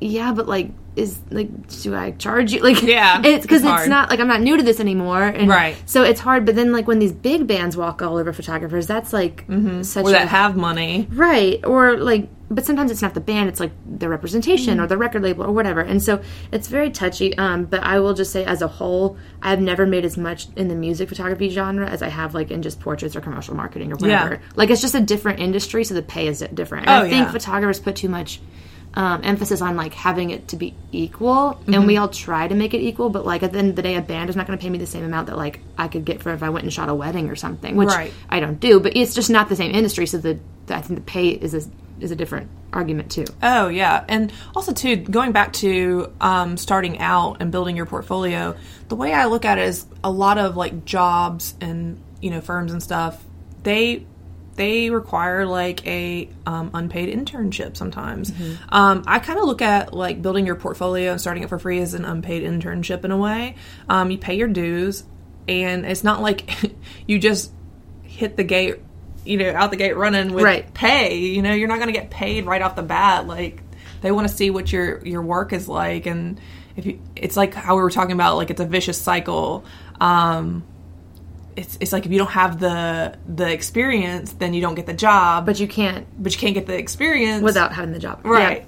"Yeah, but like, is like, do I charge you?" Like,
Yeah,
it's because
it's
it's, not like I'm not new to this anymore, and
Right.
So it's hard. But then like when these big bands walk all over photographers, that's like such
or
a
that have money.
Right. Or like but sometimes it's not the band, it's like the representation
Mm.
or the record label or whatever. And so it's very touchy. Um, but I will just say as a whole, I've never made as much in the music photography genre as I have like in just portraits or commercial marketing or whatever.
Yeah.
Like it's just a different industry, so the pay is different.
Oh,
I think
yeah.
photographers put too much um, emphasis on like having it to be equal,
Mm-hmm.
and we all try to make it equal. But like at the end of the day, a band is not going to pay me the same amount that like I could get for if I went and shot a wedding or something, which
Right.
I don't do. But it's just not the same industry, so the, the I think the pay is is a different argument too.
Oh yeah, and also too going back to um, starting out and building your portfolio. The way I look at it is a lot of like jobs and you know firms and stuff. They they require like a um, unpaid internship sometimes. Um, I kind of look at like building your portfolio and starting it for free as an unpaid internship in a way. Um, you pay your dues, and it's not like you just hit the gate, you know, out the gate running with
Right.
pay. You know, you're not going to get paid right off the bat. Like they want to see what your your work is like, and if you, it's like how we were talking about, like it's a vicious cycle. Um, it's it's like if you don't have the the experience, then you don't get the job, but
you can't
but you can't get the experience
without having the job,
Right.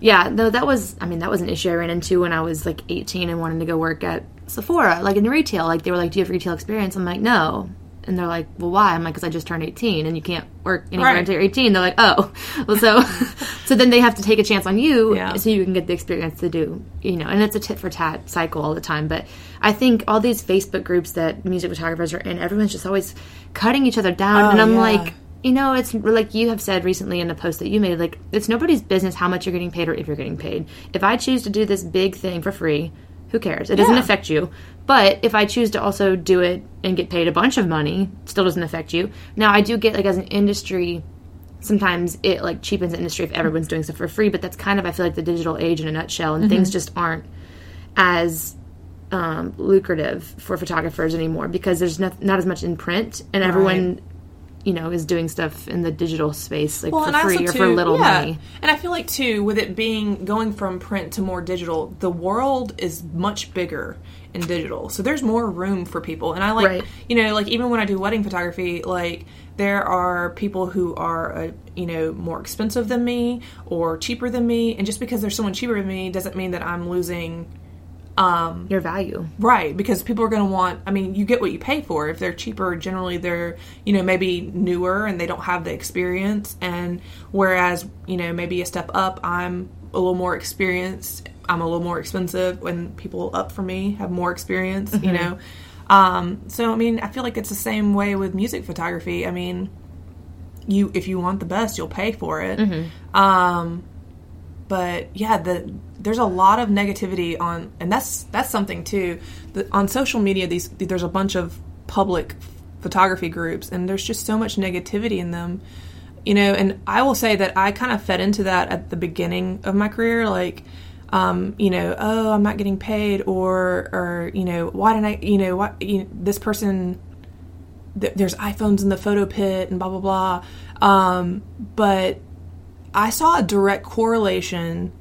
Yeah. yeah, no, that was. I mean, that was an issue I ran into when I was like 18 and wanted to go work at Sephora, like in retail. Like they were like, "Do you have retail experience?" I'm like, "No." And they're like, "Well, why?" I'm like, "Because I just turned 18, and you can't work anywhere
Right.
until you're 18." They're like, "Oh, well, so so then they have to take a chance on you,
Yeah.
so you can get the experience to do, you know." And it's a tit for tat cycle all the time. But I think all these Facebook groups that music photographers are in, everyone's just always cutting each other down,
Oh,
and I'm
yeah.
like, you know, it's like you have said recently in a post that you made, like, it's nobody's business how much you're getting paid or if you're getting paid. If I choose to do this big thing for free, who cares? It doesn't affect you. But if I choose to also do it and get paid a bunch of money, it still doesn't affect you. Now, I do get, like, as an industry, sometimes it, like, cheapens the industry if everyone's doing stuff for free, but that's kind of, I feel like, the digital age in a nutshell, and things just aren't as um, lucrative for photographers anymore because there's not, not as much in print and everyone you know is doing stuff in the digital space like
Well,
for free or
too,
for little
yeah.
money
And I feel like too, with it being going from print to more digital, the world is much bigger in digital. So there's more room for people. And I like,
Right.
you know, like even when I do wedding photography, like there are people who are, uh, you know, more expensive than me or cheaper than me, and just because there's someone cheaper than me doesn't mean that I'm losing um
your value
Right, because people are going to want. I mean, you get what you pay for. If they're cheaper, generally they're you know maybe newer and they don't have the experience. And whereas you know maybe a step up, I'm a little more experienced. I'm a little more expensive. When people up for me have more experience, you know. Um, so I mean, I feel like it's the same way with music photography. I mean, you if you want the best, you'll pay for it. Um, but yeah, the there's a lot of negativity on, and that's that's something too. The, on social media, these there's a bunch of public photography groups, and there's just so much negativity in them. You know, and I will say that I kind of fed into that at the beginning of my career, like. Um, you know, oh, I'm not getting paid, or, or you know, why didn't I, you know, what, you know, this person th- there's iPhones in the photo pit and blah blah blah. Um, but I saw a direct correlation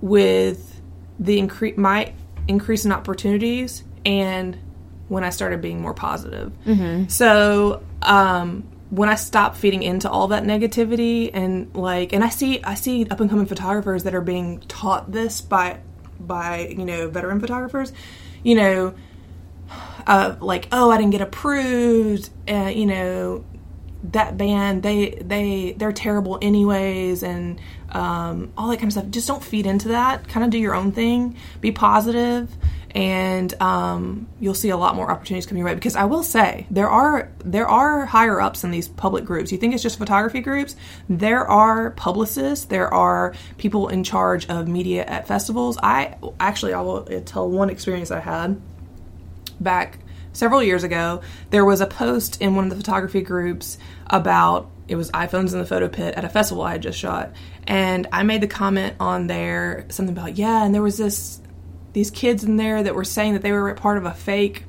with the increase my increase in opportunities and when I started being more positive. So um, when I stop feeding into all that negativity and like, and I see I see up and coming photographers that are being taught this by by you know veteran photographers, you know uh, like oh I didn't get approved, uh, you know that band they they they're terrible anyways, and um, all that kind of stuff. Just don't feed into that. Kind of do your own thing. Be positive, and um, you'll see a lot more opportunities coming your way. Because I will say there are there are higher ups in these public groups. You think it's just photography groups? There are publicists. There are people in charge of media at festivals. I actually I will tell one experience I had back several years ago, there was a post in one of the photography groups about it was iPhones in the photo pit at a festival I had just shot, and I made the comment on there something about yeah, and there was this these kids in there that were saying that they were part of a fake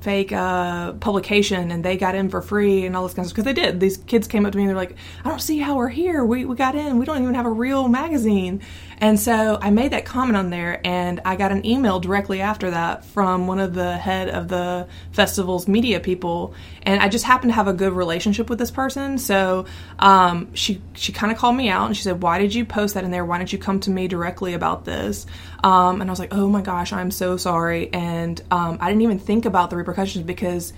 fake uh, publication and they got in for free and all this kind of stuff because they did. These kids came up to me and they're like, "I don't see how we're here. We we got in. We don't even have a real magazine." And so I made that comment on there, and I got an email directly after that from one of the head of the festival's media people, and I just happened to have a good relationship with this person. So um, she she kind of called me out and she said, "Why did you post that in there? Why didn't you come to me directly about this?" Um, and I was like, "Oh my gosh, I'm so sorry," and um, I didn't even think about the repercussions because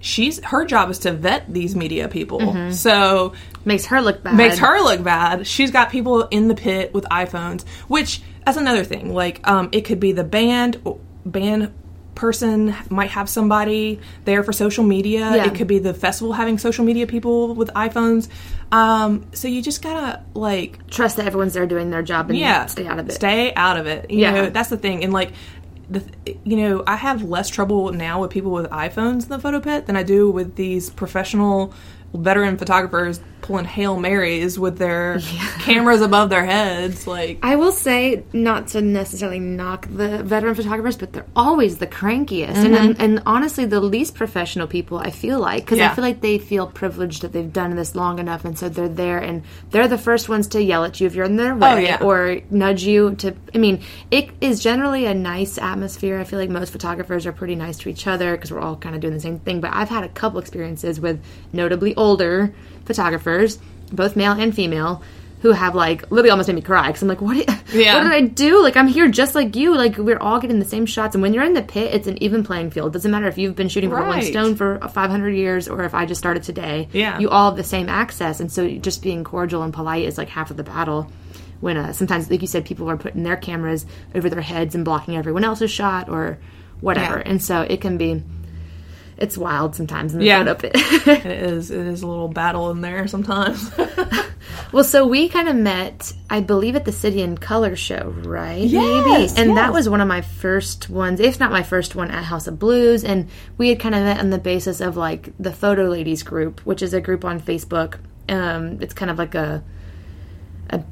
she's her job is to vet these media people.
Mm-hmm.
So
Makes her look bad.
makes her look bad. She's got people in the pit with iPhones, which that's another thing. Like um, it could be the band band person might have somebody there for social media.
Yeah.
It could be the festival having social media people with iPhones. Um, so you just gotta like
trust that everyone's there doing their job and
yeah
stay out of it.
Stay out of it. You
Yeah.
know, that's the thing. And like the you know, I have less trouble now with people with iPhones in the photo pit than I do with these professional veteran photographers pulling hail marys with their cameras above their heads like
I will say, not to necessarily knock the veteran photographers, but they're always the crankiest, and, mm-hmm. and honestly, the least professional people. I feel like because I feel like they feel privileged that they've done this long enough, and so they're there, and they're the first ones to yell at you if you're in their oh, way,
yeah.
or nudge you to. I mean, it is generally a nice atmosphere. I feel like most photographers are pretty nice to each other because we're all kind of doing the same thing. But I've had a couple experiences with notably older photographers, both male and female. Who have like literally almost made me cry because I'm like, what? Did,
Yeah.
what did I do? Like I'm here just like you. Like we're all getting the same shots, and when you're in the pit, it's an even playing field. Doesn't matter if you've been shooting for Rolling
Right.
Stone for 500 years or if I just started today.
Yeah.
you all have the same access, and so just being cordial and polite is like half of the battle. When uh, sometimes, like you said, people are putting their cameras over their heads and blocking everyone else's shot or whatever,
Yeah.
and so it can be. It's wild sometimes in the
Yeah.
photo pit.
it is it is a little battle in there sometimes
Well, so we kind of met, I believe, at the City and Colour show, right?
Yes,
And that was one of my first ones, if not my first one, at House of Blues. And we had kind of met on the basis of like the Photo Ladies group, which is a group on Facebook. Um, it's kind of like a, a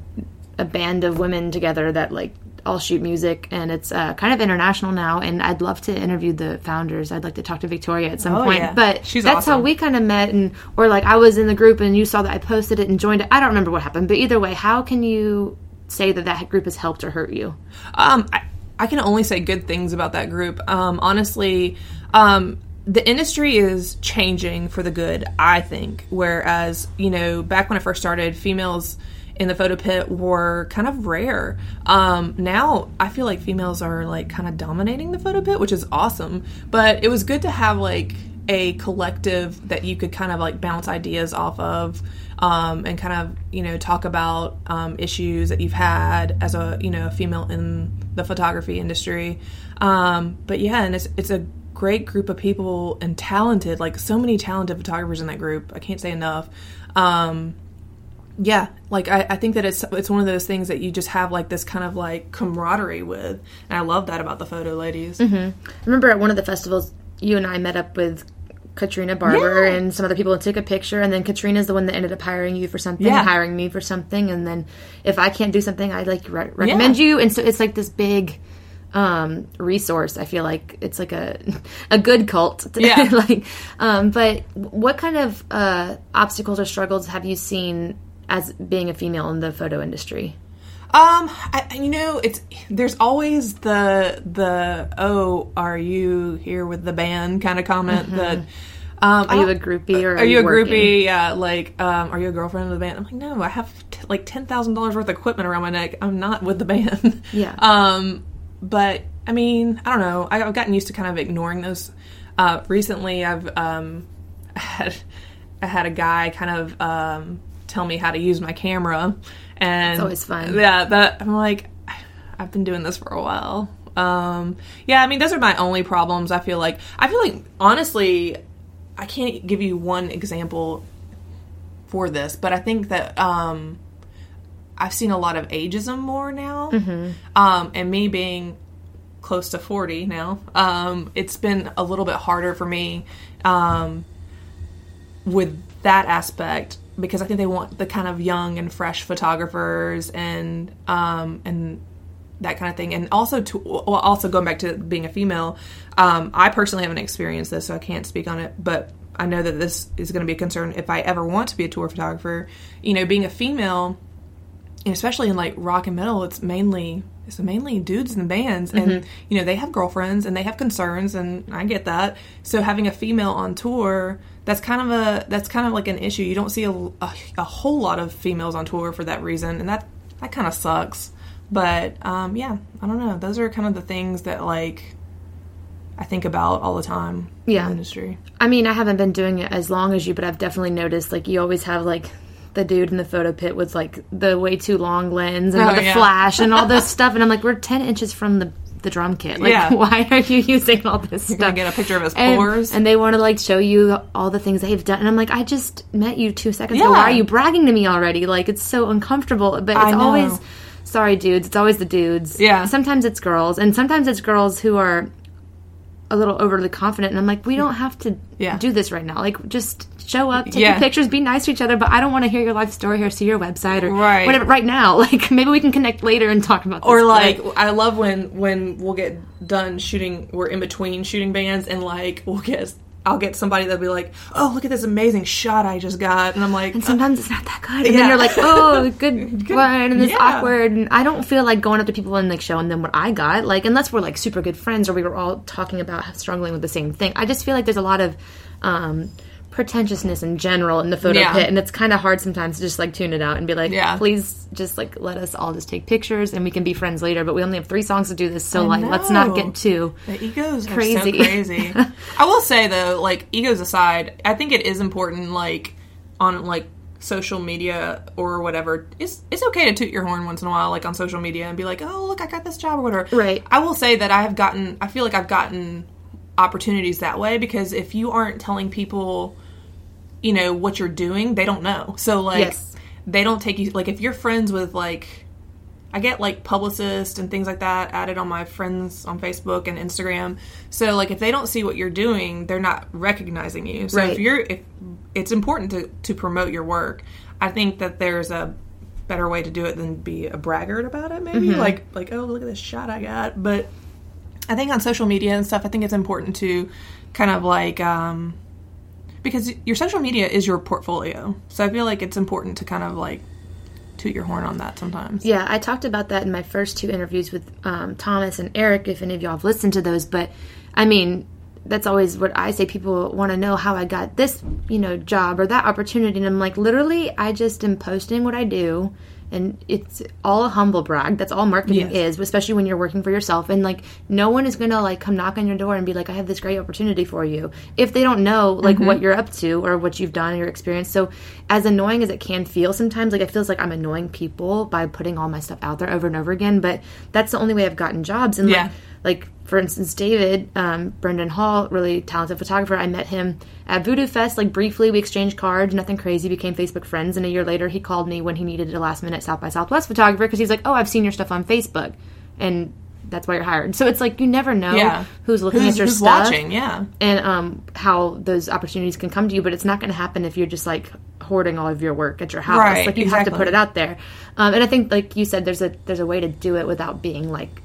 a band of women together that like all shoot music, and it's uh, kind of international now. And I'd love to interview the founders. I'd like to talk to Victoria at some
Oh,
point.
yeah.
But
She's
that's how we kind of met, and or like I was in the group and you saw that I posted it and joined it. I don't remember what happened, but either way, how can you say that that group has helped or hurt you?
Um, I, I can only say good things about that group. Um, honestly, um, the industry is changing for the good, I think. Whereas, you know, back when I first started, females in the photo pit were kind of rare. Um, now I feel like females are like kind of dominating the photo pit, which is awesome. But it was good to have like a collective that you could kind of like bounce ideas off of um, and kind of you know talk about um, issues that you've had as a you know female in the photography industry um, but yeah and it's it's a great group of people and talented like so many talented photographers in that group i can't say enough um, yeah like I, I think that it's it's one of those things that you just have like this kind of like camaraderie with and i love that about the photo ladies
I remember at one of the festivals, you and I met up with Katrina Barber
Yeah.
and some other people and took a picture. And then Katrina's the one that ended up hiring you for something,
Yeah.
hiring me for something. And then if I can't do something, I like re- recommend you. And so it's like this big um resource i feel like it's like a a good cult
Yeah.
like um but what kind of uh obstacles or struggles have you seen as being a female in the photo industry
Um, I, you know, it's there's always the the oh, are you here with the band kind of comment that. Um,
are you a groupie or are,
are you a
working?
groupie? Yeah, like, um, are you a girlfriend of the band? I'm like, no, I have t- like ten thousand dollars worth of equipment around my neck. I'm not with the band.
Yeah.
Um, but I mean, I don't know. I, I've gotten used to kind of ignoring those. Uh, recently, I've um, had I had a guy kind of um, tell me how to use my camera, and
It's always fun.
Yeah, that I'm like, I've been doing this for a while. Um, yeah, I mean, those are my only problems. I feel like I feel like honestly, I can't give you one example for this, but I think that um, I've seen a lot of ageism more now, um, and me being close to 40 now, um, it's been a little bit harder for me um, with that aspect because I think they want the kind of young and fresh photographers and um, and that kind of thing. And also to well, also going back to being a female, um, I personally haven't experienced this, so I can't speak on it, but. I know that this is going to be a concern if I ever want to be a tour photographer. You know, being a female, especially in like rock and metal, it's mainly it's mainly dudes in the bands, and
Mm-hmm.
you know they have girlfriends and they have concerns, and I get that. So having a female on tour, that's kind of a that's kind of like an issue. You don't see a, a, a whole lot of females on tour for that reason, and that that kind of sucks. But um, yeah, I don't know. Those are kind of the things that like I think about all the time.
Yeah.
in the industry.
I mean, I haven't been doing it as long as you, but I've definitely noticed like you always have like the dude in the photo pit with like the way too long lens and
Oh,
the
yeah.
flash and all this stuff, and I'm like, we're ten inches from the the drum kit. Like,
Yeah.
why are you using all this
Gonna
stuff?
get a picture of his
and,
pores.
and they want to like show you all the things they've done, and I'm like, I just met you two seconds ago. Why are you bragging to me already? Like, it's so uncomfortable. But it's always sorry, dudes. It's always the dudes.
Yeah.
Sometimes it's girls, and sometimes it's girls who are a little overly confident and I'm like, we don't have to
Yeah.
do this right now. Like just show up, take
Yeah.
pictures, be nice to each other, but I don't want to hear your life story or see your website or
Right.
whatever right now. Like maybe we can connect later and talk about this.
or
but-
like I love when when we'll get done shooting we're in between shooting bands and like we'll get I'll get somebody that'll be like oh look at this amazing shot I just got and I'm like
and sometimes it's not that good. And
Yeah.
then you're like, oh, good one, and it's
Yeah.
awkward. And I don't feel like going up to people and like showing them what I got. Like unless we're like super good friends or we were all talking about struggling with the same thing. I just feel like there's a lot of um, pretentiousness in general in the photo
Yeah.
pit, and it's kind of hard sometimes to just like tune it out and be like,
Yeah.
please just like let us all just take pictures and we can be friends later. But we only have three songs to do this, so like let's not get too.
The egos
Crazy.
are so crazy. I will say though, like egos aside, I think it is important, like on like social media or whatever. It's it's okay to toot your horn once in a while, like on social media, and be like, oh look, I got this job or whatever.
Right.
I will say that I have gotten. I feel like I've gotten opportunities that way because if you aren't telling people, you know what you're doing, they don't know. So like
Yes.
they don't take you like if you're friends with like I get like publicists and things like that added on my friends on Facebook and Instagram. So like if they don't see what you're doing, they're not recognizing you. So
Right.
if you're if it's important to to promote your work. I think that there's a better way to do it than be a braggart about it maybe.
Mm-hmm.
Like like oh look at this shot I got. But I think on social media and stuff, I think it's important to kind of like um because your social media is your portfolio. So I feel like it's important to kind of like toot your horn on that sometimes.
Yeah, I talked about that in my first two interviews with um, Thomas and Eric. If any of y'all have listened to those, but I mean, that's always what I say. People want to know how I got this, you know, job or that opportunity, and I'm like, literally, I just am posting what I do, and it's all a humble brag. That's all marketing
Yes.
is, especially when you're working for yourself. And like, no one is gonna like come knock on your door and be like, I have this great opportunity for you if they don't know like what mm-hmm. you're up to or what you've done, your experience. So, as annoying as it can feel sometimes, like it feels like I'm annoying people by putting all my stuff out there over and over again. But that's the only way I've gotten jobs. And
Yeah.
like, like for instance, David, um, Brendan Hall, really talented photographer. I met him at Voodoo Fest. Like briefly, we exchanged cards, nothing crazy. Became Facebook friends, and a year later, he called me when he needed a last minute South by Southwest photographer because he's like, "Oh, I've seen your stuff on Facebook," and that's why you're hired. So it's like you never know
Yeah.
who's looking
Who's,
at your
who's
stuff
watching? Yeah.
and um, how those opportunities can come to you. But it's not going to happen if you're just like hoarding all of your work at your house.
Right,
like you have to put it out there. Um, and I think, like you said, there's a there's a way to do it without being like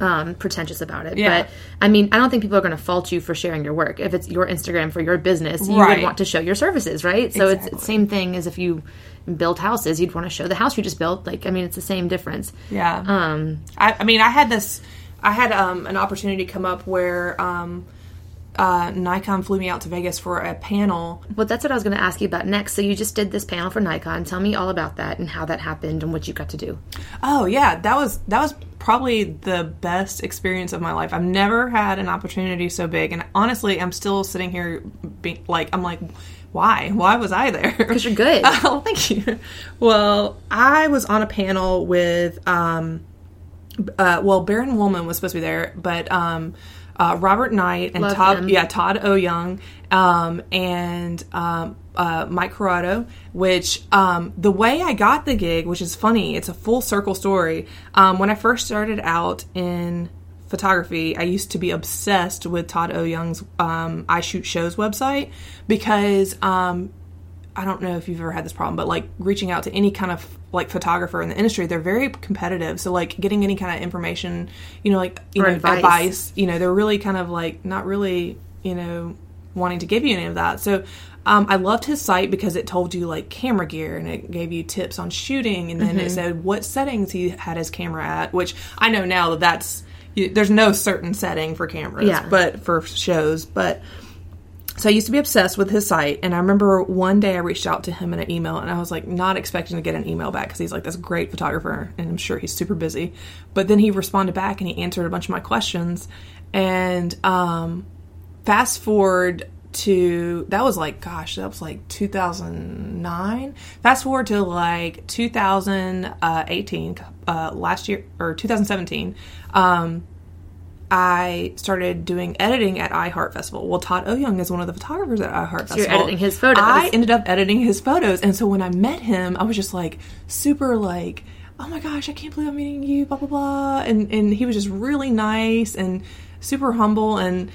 um, pretentious about it.
Yeah.
But I mean, I don't think people are going to fault you for sharing your work. If it's your Instagram for your business, you
Right.
would want to show your services, right? So it's the same thing as if you build houses, you'd want to show the house you just built. Like, I mean, it's the same difference.
Yeah.
Um,
I, I mean, I had this, I had um, an opportunity come up where um, uh, Nikon flew me out to Vegas for a panel.
well, that's what I was going to ask you about next. So you just did this panel for Nikon. Tell me all about that and how that happened and what you got to do.
Oh yeah, that was that was probably the best experience of my life. I've never had an opportunity so big, and honestly, I'm still sitting here, being, like I'm like, why? Why was I there?
Because you're good.
Oh, thank you. Well, I was on a panel with, um, uh, well, Baron Wolman was supposed to be there, but um, uh, Robert Knight and
Love
Todd,
him.
yeah, Todd Owyoung, um, and um, uh, Mike Corrado. Which um, the way I got the gig, which is funny, it's a full circle story. Um, when I first started out in photography, I used to be obsessed with Todd Owyoung's um, I Shoot Shows website because um, I don't know if you've ever had this problem, but like reaching out to any kind of like photographer in the industry, they're very competitive. So like getting any kind of information, you know, like you
Or
know,
advice.
advice, you know, they're really kind of like not really, you know, wanting to give you any of that. So um, I loved his site because it told you like camera gear and it gave you tips on shooting, and then
Mm-hmm.
it said what settings he had his camera at, which I know now that that's you, there's no certain setting for cameras,
Yeah.
but for shows, but. So I used to be obsessed with his site, and I remember one day I reached out to him in an email, and I was like not expecting to get an email back because he's like this great photographer, and I'm sure he's super busy. But then he responded back and he answered a bunch of my questions, and um, fast forward to that was like gosh that was like 2009 fast forward to like 2018 uh, last year or 2017 um, I started doing editing at iHeart Festival. Well, Todd Owyoung is one of the photographers at iHeart Festival.
you're editing his photos.
I ended up editing his photos, and so when I met him, I was just like super like, oh my gosh, I can't believe I'm meeting you, blah blah blah, and and he was just really nice and super humble, and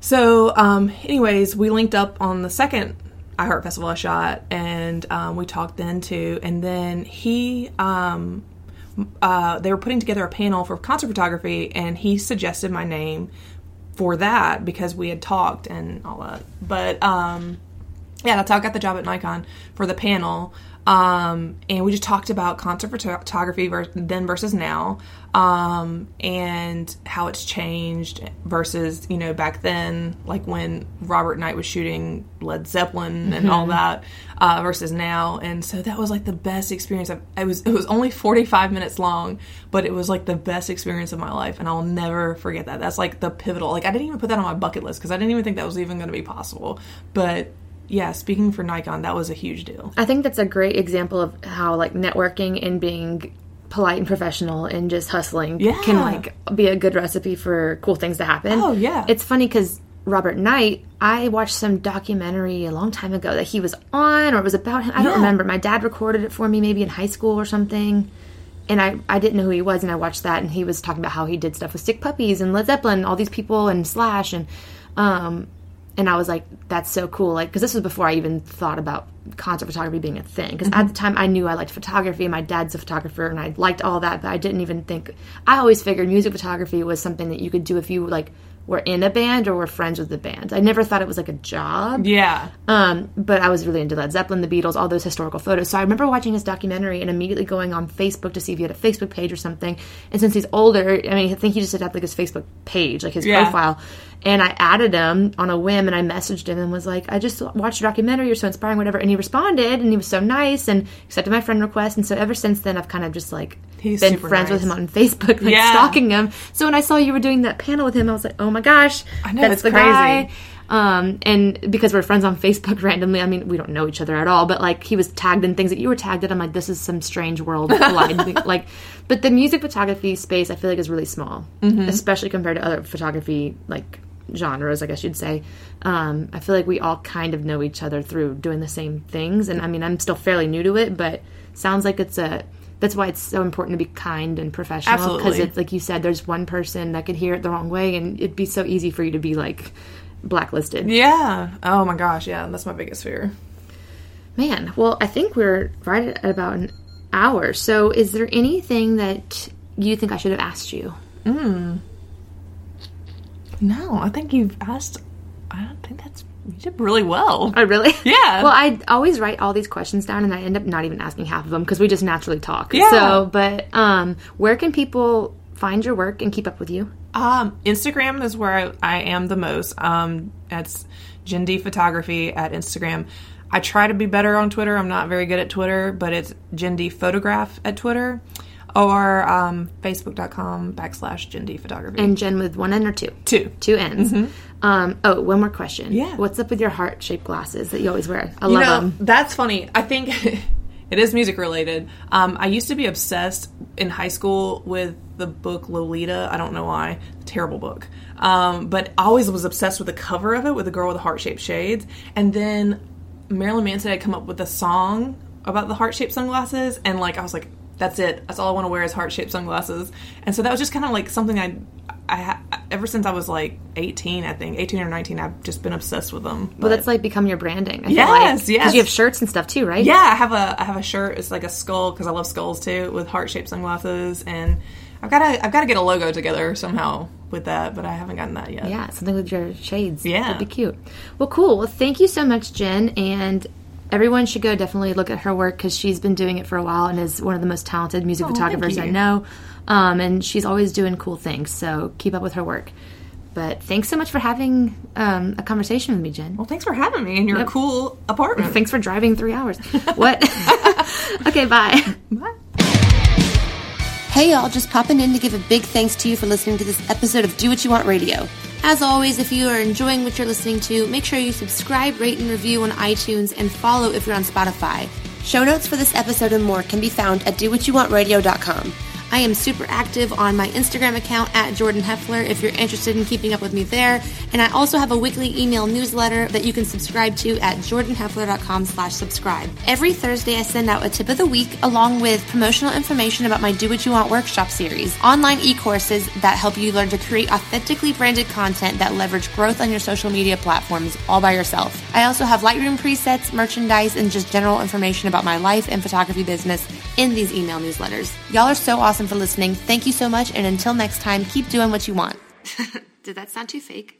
so um, anyways, we linked up on the second iHeart Festival I shot, and um, we talked then too, and then he um, uh, they were putting together a panel for concert photography, and he suggested my name for that because we had talked and all that. But um, yeah, that's how I got the job at Nikon for the panel. Um, and we just talked about concert photography then versus now, um, and how it's changed versus you know back then, like when Robert Knight was shooting Led Zeppelin and all that, uh, versus now. And so that was like the best experience. I've, it was it was only forty five minutes long, but it was like the best experience of my life, and I'll never forget that. That's like the pivotal. Like I didn't even put that on my bucket list because I didn't even think that was even going to be possible, but yeah, speaking for Nikon, that was a huge deal.
I think that's a great example of how like networking and being polite and professional and just hustling
Yeah.
can like be a good recipe for cool things to happen.
Oh, yeah.
It's funny because Robert Knight, I watched some documentary a long time ago that he was on or it was about him. I don't remember. My dad recorded it for me maybe in high school or something. And I, I didn't know who he was, and I watched that, and he was talking about how he did stuff with Sick Puppies and Led Zeppelin, and all these people, and Slash, and um, and I was like, that's so cool. Like, because this was before I even thought about concert photography being a thing. Because at the time, I knew I liked photography. My dad's a photographer, and I liked all that. But I didn't even think. I always figured music photography was something that you could do if you like were in a band or were friends with the band. I never thought it was like a job.
Yeah.
Um, but I was really into Led Zeppelin, the Beatles, all those historical photos. So I remember watching his documentary and immediately going on Facebook to see if he had a Facebook page or something. And since he's older, I mean, I think he just had like his Facebook page, like his
Yeah.
profile. And I added him on a whim and I messaged him and was like, I just watched your documentary, you're so inspiring, whatever. And he responded and he was so nice and accepted my friend request. And so ever since then, I've kind of just like
He's
been friends with him on Facebook, like
Yeah.
stalking him. So when I saw you were doing that panel with him, I was like, oh my gosh,
I know,
that's
it's
the
crazy.
guy. Um, and because we're friends on Facebook randomly, I mean, we don't know each other at all, but like he was tagged in things that you were tagged in. I'm like, this is some strange world like, but the music photography space, I feel like is really small, especially compared to other photography like genres, I guess you'd say. Um, I feel like we all kind of know each other through doing the same things. And I mean, I'm still fairly new to it, but sounds like it's a, that's why it's so important to be kind and professional. Because it's like you said, there's one person that could hear it the wrong way, and it'd be so easy for you to be like blacklisted.
Yeah. Oh my gosh. Yeah. That's my biggest fear.
Man, well, I think we're right at about an hour. So, is there anything that you think I should have asked you?
No, I think you've asked. I don't think that's. You did really well.
I really?
Yeah.
Well, I always write all these questions down, and I end up not even asking half of them because we just naturally talk.
Yeah.
So, but um, where can people find your work and keep up with you?
Um, Instagram is where I, I am the most. Um, it's Jen D Photography at Instagram. I try to be better on Twitter. I'm not very good at Twitter, but it's Jen D Photograph at Twitter or um, Facebook.com backslash Jen D Photography.
And Jen with one N or two?
Two.
Two N's. Um, oh, one more question.
Mm-hmm. Yeah.
What's up with your heart shaped glasses that you always wear? I
You
love
know,
them.
that's funny. I think it is music related. Um, I used to be obsessed in high school with the book Lolita. I don't know why. Terrible book. Um, but I always was obsessed with the cover of it with the girl with the heart shaped shades. And then Marilyn Manson had come up with a song about the heart shaped sunglasses. And like, I was like, that's it. That's all I want to wear is heart shaped sunglasses. And so that was just kind of like something I, I, ever since I was like 18, I think 18 or 19, I've just been obsessed with them.
Well, that's like become your branding. I
Yes,
like.
yes.
Because you have shirts and stuff too, right?
Yeah, I have a I have a shirt. It's like a skull because I love skulls too, with heart shaped sunglasses, and I've got to I've got to get a logo together somehow with that, but I haven't gotten that yet.
Yeah, something with your shades.
Yeah.
That'd be cute. Well, cool. Well, thank you so much, Jen. And everyone should go definitely look at her work because she's been doing it for a while and is one of the most talented music
Oh,
photographers I know. Um, and she's always doing cool things. So keep up with her work. But thanks so much for having um, a conversation with me, Jen.
Well, thanks for having me in your
Yep.
cool apartment.
Thanks for driving three hours. What? okay, bye.
Bye.
Hey y'all, just popping in to give a big thanks to you for listening to this episode of Do What You Want Radio. As always, if you are enjoying what you're listening to, make sure you subscribe, rate, and review on iTunes and follow if you're on Spotify. Show notes for this episode and more can be found at dowhatyouwantradio.com. I am super active on my Instagram account at Jordan Hefler if you're interested in keeping up with me there. And I also have a weekly email newsletter that you can subscribe to at jordanhefler.com slash subscribe. Every Thursday I send out a tip of the week along with promotional information about my Do What You Want workshop series, online e-courses that help you learn to create authentically branded content that leverage growth on your social media platforms all by yourself. I also have Lightroom presets, merchandise, and just general information about my life and photography business in these email newsletters. Y'all are so awesome for listening. Thank you so much, and until next time, keep doing what you want.
Did that sound too fake?